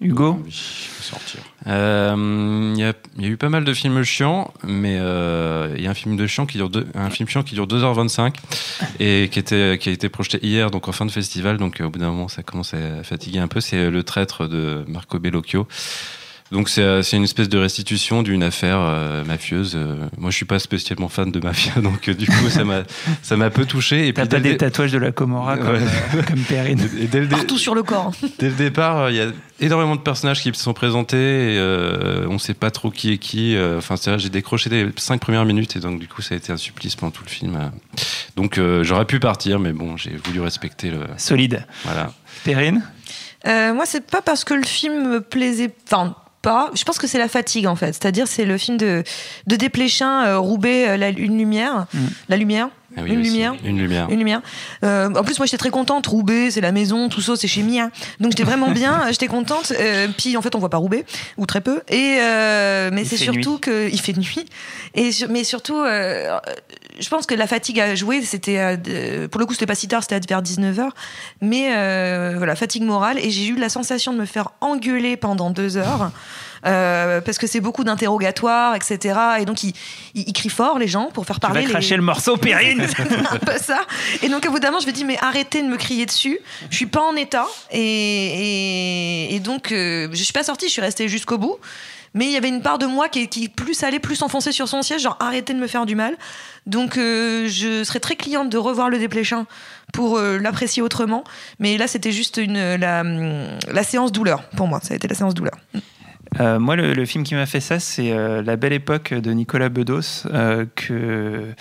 Hugo envie de sortir. Il y, a, il y a eu pas mal de films chiants, mais il y a un film de chiant qui dure deux, un film chiant qui dure 2h25 et qui était qui a été projeté hier donc en fin de festival donc au bout d'un moment ça commence à fatiguer un peu c'est Le Traître de Marco Bellocchio. Donc c'est euh, c'est une espèce de restitution d'une affaire euh, mafieuse. Euh, moi je suis pas spécialement fan de mafia donc euh, du coup ça m'a ça m'a peu touché et T'as pas des dé- tatouages de la Comora comme, Ouais. euh, comme Perrine. et dès le dé- Partout sur le corps. Dès le départ, euh, il y a énormément de personnages qui sont présentés et euh, on sait pas trop qui est qui. Enfin, c'est j'ai décroché les cinq premières minutes et donc du coup, ça a été un supplice pendant tout le film. Donc, euh, j'aurais pu partir, mais bon, j'ai voulu respecter le. Solide. Voilà. Perrine? Euh, moi, c'est pas parce que le film me plaisait. Enfin, pas. Je pense que c'est la fatigue, en fait. C'est-à-dire, c'est le film de, de Desplechin, euh, Roubaix, euh, la, Une lumière. Mm. La lumière Ah oui, Une lumière Une lumière. Une lumière. Euh, en plus, moi, j'étais très contente. Roubaix, c'est la maison, tout ça, c'est chez Mia. Donc, j'étais vraiment bien. J'étais contente. Euh, puis, en fait, on voit pas Roubaix, ou très peu. Et euh, mais c'est surtout nuit. que il fait nuit. Et mais surtout, euh, je pense que la fatigue à jouer, c'était euh, pour le coup, c'était pas si tard, c'était vers 19 h Mais euh, voilà, fatigue morale. Et j'ai eu la sensation de me faire engueuler pendant deux heures. Euh, parce que c'est beaucoup d'interrogatoires, etc. Et donc, ils, ils, ils crient fort, les gens, pour faire Tu parler. vas les- cracher le morceau, Perrine un peu ça. Et donc, au bout d'un moment, je me dis, mais arrêtez de me crier dessus. Je suis pas en état. Et, et, et donc, euh, je suis pas sortie, je suis restée jusqu'au bout. Mais il y avait une part de moi qui, qui plus allait, plus s'enfoncer sur son siège, genre arrêtez de me faire du mal. Donc, euh, je serais très cliente de revoir le dépléchin pour euh, l'apprécier autrement. Mais là, c'était juste une, la, la séance douleur pour moi. Ça a été la séance douleur. Euh, moi, le, film qui m'a fait ça, c'est euh, La Belle Époque de Nicolas Bedos, euh, que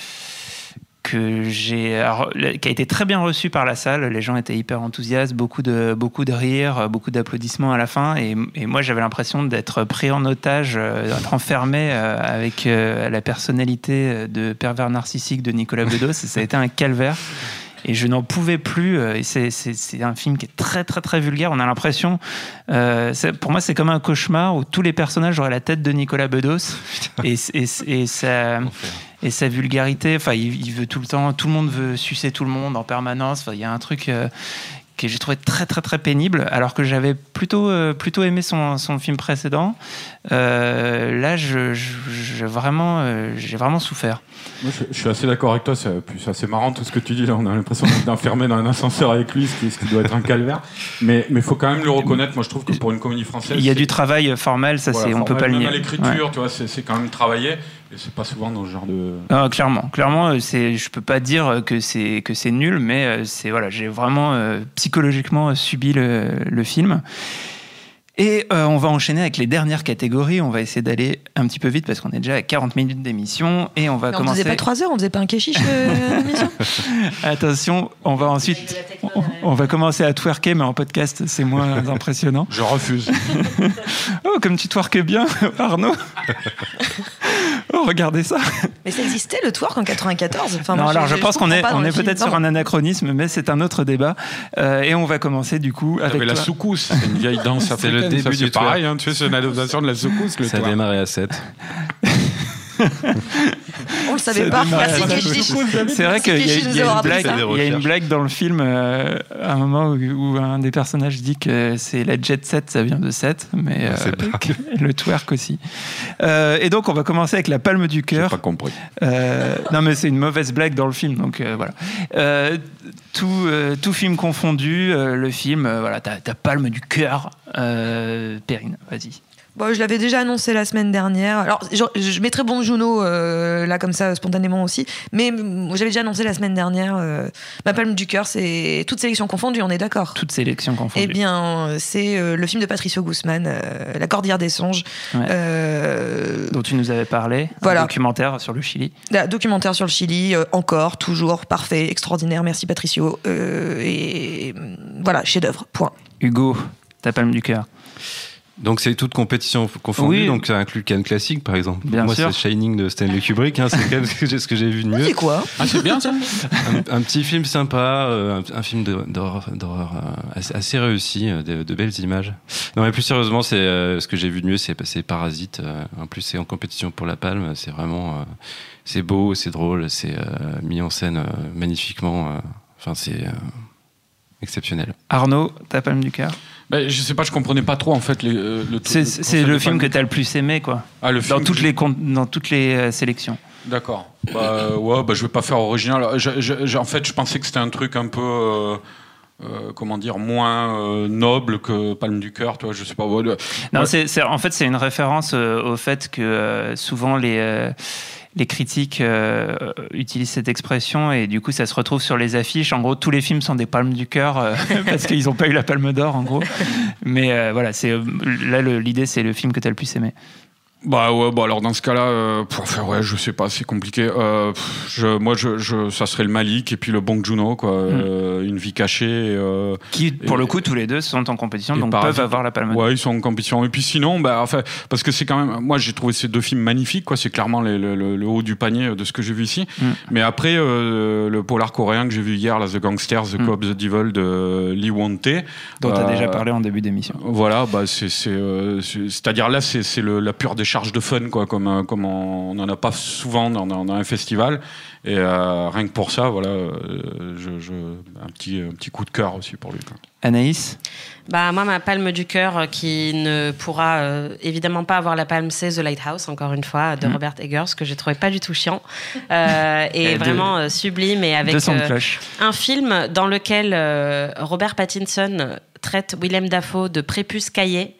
que qui a été très bien reçu par la salle. Les gens étaient hyper enthousiastes beaucoup de beaucoup de rires beaucoup d'applaudissements à la fin. Et, et moi j'avais l'impression d'être pris en otage d'être enfermé avec la personnalité de pervers narcissique de Nicolas Bedos. Ça a été un calvaire et je n'en pouvais plus. euh, Et c'est, un film qui est très très très vulgaire. On a l'impression, euh, pour moi, c'est comme un cauchemar où tous les personnages auraient la tête de Nicolas Bedos et, et, et sa, et sa vulgarité. Enfin, il, veut tout le temps, tout le monde veut sucer tout le monde en permanence. Enfin, il y a un truc. euh, que j'ai trouvé très très très pénible alors que j'avais plutôt euh, plutôt aimé son, son film précédent là je, je- vraiment euh, j'ai vraiment souffert Moi, je, je suis assez d'accord avec toi. C'est assez marrant tout ce que tu dis là. On a l'impression d'être enfermé dans un ascenseur avec lui, ce qui, ce qui doit être un calvaire. Mais il faut quand même le reconnaître. Moi, je trouve que pour une comédie française, il y a du travail formel ça voilà, c'est on peut pas le nier l'écriture, Ouais. tu vois, c'est c'est quand même travaillé. Et c'est pas souvent dans ce genre de. Ah, clairement, clairement, euh, c'est, je peux pas dire que c'est que c'est nul, mais euh, c'est voilà, j'ai vraiment euh, psychologiquement euh, subi le, le film. Et euh, on va enchaîner avec les dernières catégories. On va essayer d'aller un petit peu vite parce qu'on est déjà à 40 minutes d'émission et on va Mais on commencer. faisait pas trois heures, on faisait pas un kéchiche euh, l'émission Attention, on va ensuite, on, on va commencer à twerker, mais en podcast, c'est moins impressionnant. Je refuse. Oh, comme tu twerques bien, Arnaud. oh, regardez ça. Mais ça existait le twerk en 94 enfin, non, moi, alors je, pense qu'on est, on peut-être sur un anachronisme, mais c'est un autre débat. Euh, et on va commencer du coup avec la soukous, c'est une vieille danse C'est le début ça, du c'est pareil, hein, tu sais, c'est une adaptation de la soukous. Le Ça a démarré à 7. On le savait pas. C'est vrai qu'il y, a- une blague, ça. Des il y a une recherches. blague dans le film euh, à un moment où, où un des personnages dit que c'est la jet set, ça vient de 7, mais euh, le twerk aussi. Euh, et donc on va commencer avec la palme du cœur. pas compris. Euh, non, mais c'est une mauvaise blague dans le film, donc euh, voilà. Euh, tout, euh, tout film confondu, euh, le film, euh, voilà, ta, ta palme du cœur, euh, Perrine, vas-y. Bon, je l'avais déjà annoncé la semaine dernière. Alors, je, je mettrais Bon Juno euh, là comme ça spontanément aussi, mais mm, j'avais déjà annoncé la semaine dernière. euh, ma palme du cœur, c'est toute sélection confondue. On est d'accord. Toutes sélections confondues. Eh bien, euh, c'est euh, le film de Patricio Guzman, La Cordillère des songes. Ouais. Dont tu nous avais parlé, Voilà. un documentaire sur le Chili. Documentaire sur le Chili, encore, toujours, parfait, extraordinaire, merci Patricio. Et mm, voilà, chef-d'œuvre. Point. Hugo, ta palme du cœur. Donc c'est toute compétition confondue, Oui. donc ça inclut Cannes classique par exemple. Bien Moi c'est Shining de Stanley Kubrick, hein, c'est quand même ce que j'ai- vu de mieux. C'est quoi Ah, c'est bien ça un, un petit film sympa, euh, un, un film d'horreur euh, assez, assez réussi, euh, de, de belles images. Non mais plus sérieusement, c'est euh, ce que j'ai vu de mieux, c'est c'est Parasite. en plus c'est en compétition pour la Palme, c'est vraiment euh, c'est beau, c'est drôle, c'est euh, mis en scène euh, magnifiquement. euh, Enfin c'est euh, exceptionnel. Arnaud, ta palme du cœur. Ben, Je sais pas, je comprenais pas trop en fait les, euh, le C'est le film que tu as le plus aimé, quoi. Ah, le Dans film toutes que les, dans toutes les euh, sélections. D'accord. Bah, ouais, bah, je vais pas faire original. Je- je- je- en fait, je pensais que c'était un truc un peu. euh, euh, comment dire, moins euh, noble que Palme du Cœur, toi, je sais pas. ouais, Non, en fait, c'est une référence euh, au fait que euh, souvent les, euh, les critiques euh, utilisent cette expression et du coup, ça se retrouve sur les affiches. En gros, tous les films sont des palmes du cœur euh, parce qu'ils n'ont pas eu la palme d'or, en gros. Mais euh, voilà, c'est, là, l'idée, c'est le film que tu as le plus aimé. Bah ouais, bah alors dans ce cas-là, euh, ouais, je sais pas, c'est compliqué. Euh, je, moi, je, je, ça serait le Malik et puis le Bong Joon-ho, quoi. Mm. Euh, une vie cachée. euh, Qui, pour Et- le coup, tous les deux sont en compétition, donc peuvent avoir la palme. Ouais, ils sont en compétition. Et puis sinon, bah, enfin, parce que c'est quand même, moi j'ai trouvé ces deux films magnifiques, quoi. C'est clairement les- le, le- le haut du panier de ce que j'ai vu ici. Mm. Mais après, euh, le polar coréen que j'ai vu hier, là, The Gangsters, The Mm. Cops, The Devil de Lee Won-tae. dont tu as Euh, déjà parlé en début d'émission. Voilà, bah c'est, c'est, euh, c'est- c'est-à-dire là, c'est, la pure décharge de fun, quoi, comme, euh, comme on n'en a pas souvent dans, dans- dans un festival. Et euh, rien que pour ça, voilà, euh, je, je- un, petit, un petit coup de cœur aussi pour lui. quoi. Anaïs Bah, moi, ma palme du cœur qui ne pourra euh, évidemment pas avoir la palme, c'est The Lighthouse, encore une fois, de Mhm. Robert Eggers, que j'ai trouvé pas du tout chiant. euh, et Et de- vraiment euh, sublime. Et avec euh, un film dans lequel euh, Robert Pattinson traite Willem Dafoe de prépuce caillé.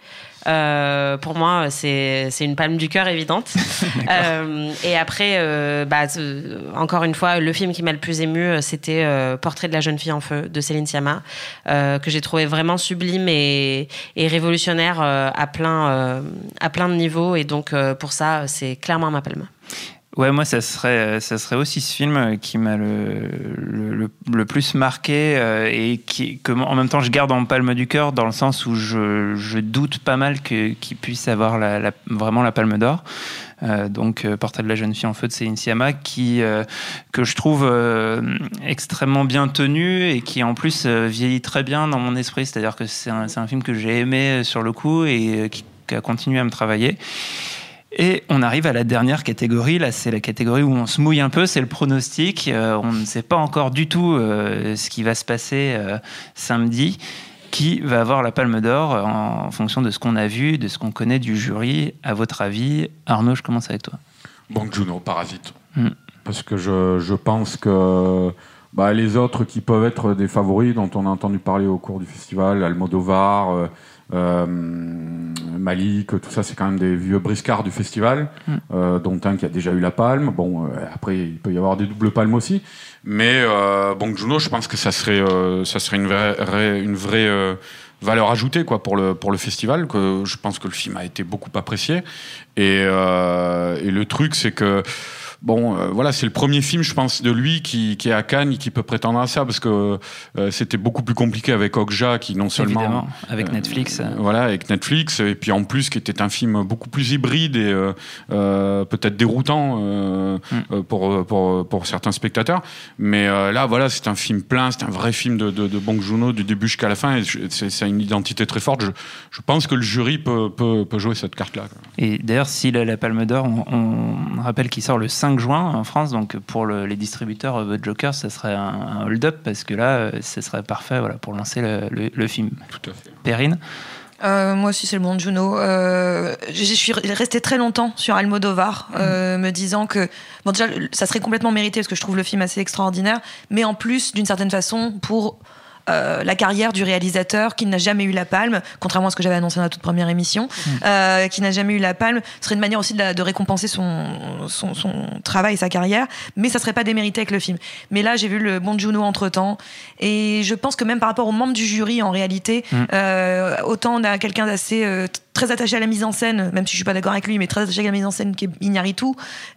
Euh, pour moi, c'est une palme du cœur évidente. Euh, et après, euh, bah, encore une fois, le film qui m'a le plus ému, c'était Portrait de la jeune fille en feu de Céline Sciamma, que j'ai trouvé vraiment sublime et, et révolutionnaire à plein à plein de niveaux. Et donc pour ça, c'est clairement ma palme. Ouais, moi, ça serait, ça serait aussi ce film qui m'a le, le, plus marqué euh, et qui, que en même temps je garde en palme du cœur dans le sens où je, je doute pas mal qu'il puisse avoir la, vraiment la palme d'or. Euh, donc, euh, Portrait de la jeune fille en feu de Céline Sciamma, qui, euh, que je trouve euh, extrêmement bien tenu et qui en plus euh, vieillit très bien dans mon esprit. C'est-à-dire que c'est un, un film que j'ai aimé euh, sur le coup et euh, qui a continué à me travailler. Et on arrive à la dernière catégorie. Là, c'est la catégorie où on se mouille un peu. C'est le pronostic. Euh, on ne sait pas encore du tout euh, ce qui va se passer euh, samedi. Qui va avoir la Palme d'Or en fonction de ce qu'on a vu, de ce qu'on connaît du jury? À votre avis, Arnaud, je commence avec toi. Bong Joon-ho, Parasite. Mm. Parce que je, je pense que bah, les autres qui peuvent être des favoris, dont on a entendu parler au cours du festival, Almodovar, euh, euh, Malik, tout ça, c'est quand même des vieux briscards du festival, Mm. euh, dont un qui a déjà eu la palme. Bon, euh, après, il peut y avoir des doubles palmes aussi. Mais euh, Bong Joon-ho, je pense que ça serait, euh, ça serait une vraie, une vraie euh, valeur ajoutée quoi, pour, le, pour le festival. Que je pense que le film a été beaucoup apprécié. Et, euh, et le truc, c'est que bon, euh, voilà, c'est le premier film, je pense, de lui qui, qui est à Cannes et qui peut prétendre à ça, parce que euh, c'était beaucoup plus compliqué avec Okja, qui non seulement Évidemment, avec euh, Netflix. euh, voilà, avec Netflix, et puis en plus qui était un film beaucoup plus hybride et peut-être déroutant euh, Mm. euh, pour, pour, pour certains spectateurs. Mais là, voilà, c'est un film plein, c'est un vrai film de, de, de Bong Joon-ho du début jusqu'à la fin, et c'est une identité très forte. Je, je pense que le jury peut, peut, peut jouer cette carte-là. Et d'ailleurs, s'il a la Palme d'Or, on, on rappelle qu'il sort le 5 juin en France. Donc pour le- les distributeurs The Joker, ça serait un, un hold-up parce que là, euh, ce serait parfait voilà, pour lancer le, le- le film. Tout à fait. Perrine Euh, moi aussi, c'est le bon Juno. Euh, je je suis restée très longtemps sur Almodovar, euh, me disant que bon déjà ça serait complètement mérité parce que je trouve le film assez extraordinaire, mais en plus d'une certaine façon pour euh, la carrière du réalisateur qui n'a jamais eu la palme, contrairement à ce que j'avais annoncé dans la toute première émission, euh, qui n'a jamais eu la palme, serait une manière aussi de, la- de récompenser son, son, son travail, sa carrière, mais ça serait pas démérité avec le film. Mais là, j'ai vu le bon Juno entre temps, et je pense que même par rapport aux membres du jury, en réalité, Mm. euh, autant on a quelqu'un d'assez euh, très attaché à la mise en scène, même si je suis pas d'accord avec lui, mais très attaché à la mise en scène qui est Iñárritu,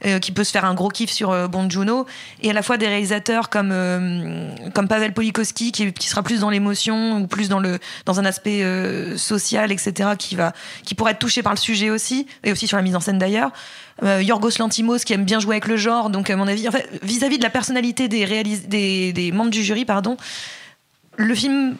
euh, qui peut se faire un gros kiff sur euh, Bon Juno, et à la fois des réalisateurs comme euh, comme Pavel Polikowski qui, qui sera plus dans l'émotion ou plus dans le dans un aspect euh, social, etc., qui va qui pourrait être touché par le sujet aussi, et aussi sur la mise en scène d'ailleurs. Yorgos Lantimos qui aime bien jouer avec le genre, donc à mon avis, vis-à-vis de la personnalité des, des membres du jury, pardon, le film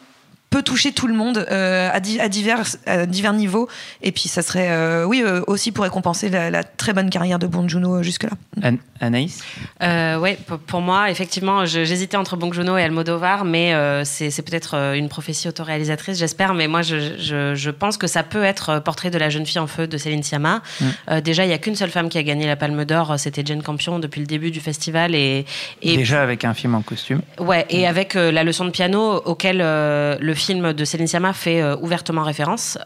peut toucher tout le monde euh, à, di- à divers, à divers niveaux. Et puis, ça serait, euh, oui, euh, aussi pour récompenser la, la très bonne carrière de Bong Joon-ho jusque-là. An- Anaïs Euh, p- pour moi, effectivement, j'hésitais entre Bong Joon-ho et Almodovar, mais euh, c'est peut-être une prophétie autoréalisatrice, j'espère. Mais moi, je, je- je pense que ça peut être Portrait de la jeune fille en feu de Céline Sciamma. Mm. Euh, déjà, il y a qu'une seule femme qui a gagné la Palme d'Or, c'était Jane Campion depuis le début du festival. Et, et Déjà avec un film en costume. Ouais, et avec euh, la leçon de piano auquel euh, le film de Céline Sciamma fait euh, ouvertement référence.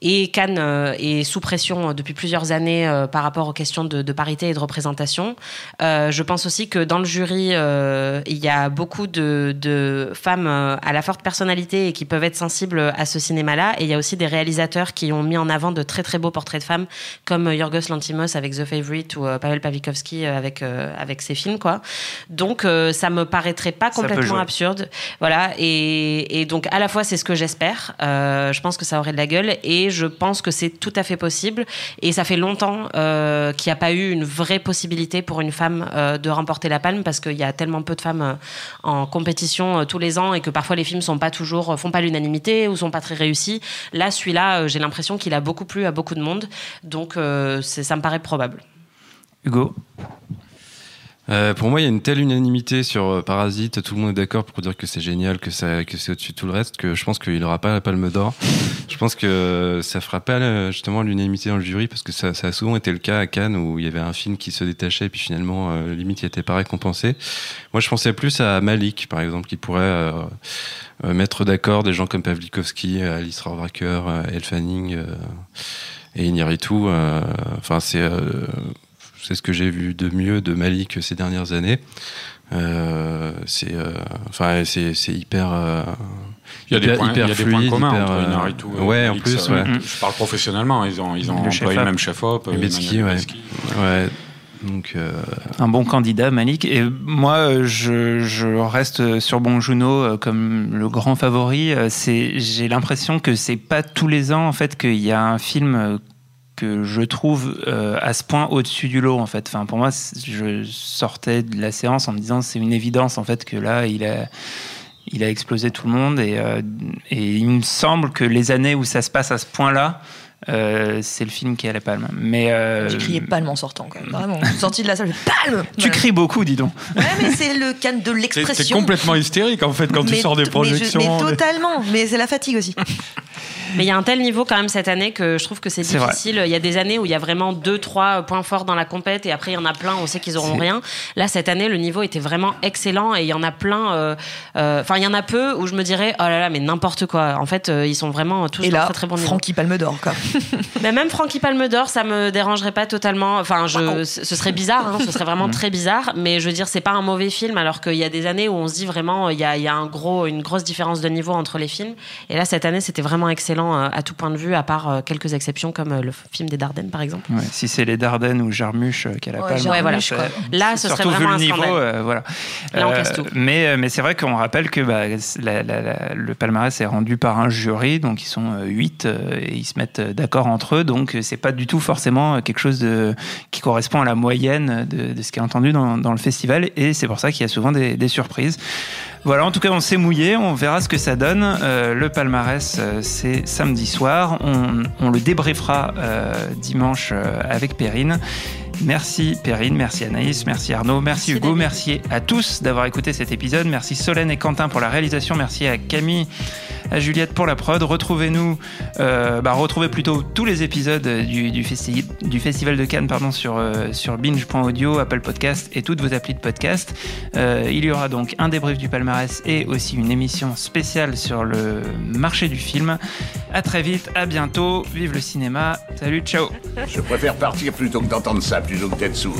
Et Cannes euh, est sous pression euh, depuis plusieurs années euh, par rapport aux questions de, de parité et de représentation. Je pense aussi que dans le jury, il y a beaucoup de, de femmes à la forte personnalité et qui peuvent être sensibles à ce cinéma-là. Et il y a aussi des réalisateurs qui ont mis en avant de très très beaux portraits de femmes, comme Yorgos Lantimos avec The Favorite ou Pavel Pawlikowski euh, avec, avec ses films. quoi. Donc ça me paraîtrait pas complètement absurde. Voilà, et, et donc à la fois c'est ce que j'espère, euh, je pense que ça aurait de la gueule, et je pense que c'est tout à fait possible. Et ça fait longtemps euh, qu'il n'y a pas eu une vraie possibilité pour une femme euh, de remporter la palme, parce qu'il y a tellement peu de femmes euh, en compétition tous les ans, et que parfois les films sont pas toujours, font pas l'unanimité ou sont pas très réussis. Là, celui-là, j'ai l'impression qu'il a beaucoup plu à beaucoup de monde, donc ça me paraît probable. Hugo? Euh, pour moi, il y a une telle unanimité sur euh, Parasite, tout le monde est d'accord pour dire que c'est génial, que, c'est au-dessus de tout le reste, que je pense qu'il n'aura pas la palme d'or. je pense que ça fera pas euh, justement l'unanimité dans le jury, parce que ça, a souvent été le cas à Cannes, où il y avait un film qui se détachait, et puis finalement, limite, il n'était pas récompensé. Moi, je pensais plus à Malik, par exemple, qui pourrait mettre d'accord des gens comme Pavlikovski, Alice Rohrwacher, euh, Elle Fanning et Iñárritu. Enfin, c'est... c'est ce que j'ai vu de mieux de Malik ces dernières années. Euh, c'est euh, enfin c'est c'est hyper euh, Il y a des hyper- points, il y a hyper des points fluide, communs hyper, entre et ouais en Malik, plus ça, ouais. Je parle professionnellement, ils ont, ils ont Le employé le même chef-op. ouais. Ouais donc euh, un bon candidat, Malik. Et moi, je, je reste sur Bon Juno euh, comme le grand favori. C'est, j'ai l'impression que c'est pas tous les ans en fait qu'il y a un film que je trouve euh, à ce point au-dessus du lot en fait. Enfin, pour moi, je sortais de la séance en me disant c'est une évidence en fait que là, il a il a explosé tout le monde et, euh, et il me semble que les années où ça se passe à ce point-là, euh, c'est le film qui a la palme. Mais euh, J'ai crié palme en sortant, quand même. Vraiment. Sorti de la salle, palme tu Voilà. cries beaucoup, dis donc. Ouais, mais c'est le cadre de T'es- T'es l'expression. complètement hystérique en fait quand tu sors des mais je- projections. Mais, totalement. Mais c'est la fatigue aussi. Mais il y a un tel niveau quand même cette année que je trouve que c'est difficile. Il y a des années où il y a vraiment deux, trois points forts dans la compète et après il y en a plein, on sait qu'ils auront rien. Là, cette année, le niveau était vraiment excellent et il y en a plein. euh, euh, Enfin, il y en a peu où je me dirais, oh là là, mais n'importe quoi. En fait, euh, ils sont vraiment tous Et là, très très bon niveau. Francky Palme d'Or, quoi. Mais même Francky Palme d'Or, ça me dérangerait pas totalement. Enfin, je, ce serait bizarre, hein, ce serait vraiment très bizarre. Mais je veux dire, c'est pas un mauvais film, alors qu'il y a des années où on se dit vraiment, il y a, il y a un gros, une grosse différence de niveau entre les films. Et là, cette année, c'était vraiment excellent euh, à tout point de vue, à part euh, quelques exceptions comme euh, le film des Dardennes, par exemple. Ouais, si c'est les Dardennes ou Jarmuche qui a la Ouais, palme. Ouais, voilà. c'est- quoi. Là, ce serait vraiment vu un niveau, scandale. euh, voilà. Là, on casse tout. Mais, euh, mais c'est vrai qu'on rappelle que bah, la- la- la- le palmarès est rendu par un jury, donc ils sont euh, huit euh, et ils se mettent d'accord entre eux, donc euh, c'est pas du tout forcément euh, quelque chose qui correspond à la moyenne de, ce qui est entendu dans, le festival, et c'est pour ça qu'il y a souvent des, surprises. Voilà, en tout cas, on s'est mouillé, on verra ce que ça donne. Euh, le palmarès, c'est samedi soir. On, le débriefera dimanche avec Perrine. Merci Perrine, merci Anaïs, merci Arnaud, merci, Merci Hugo, David. merci à tous d'avoir écouté cet épisode. Merci Solène et Quentin pour la réalisation, merci à Camille, à Juliette pour la prod. Retrouvez-nous, euh, bah, retrouvez plutôt tous les épisodes du, du, festi- du Festival de Cannes pardon, sur, euh, sur binge.audio, Apple Podcast et toutes vos applis de podcast. Euh, il y aura donc un débrief du palmarès et aussi une émission spéciale sur le marché du film. À très vite, à bientôt, vive le cinéma, salut, ciao Je préfère partir plutôt que d'entendre ça, d'être sourd.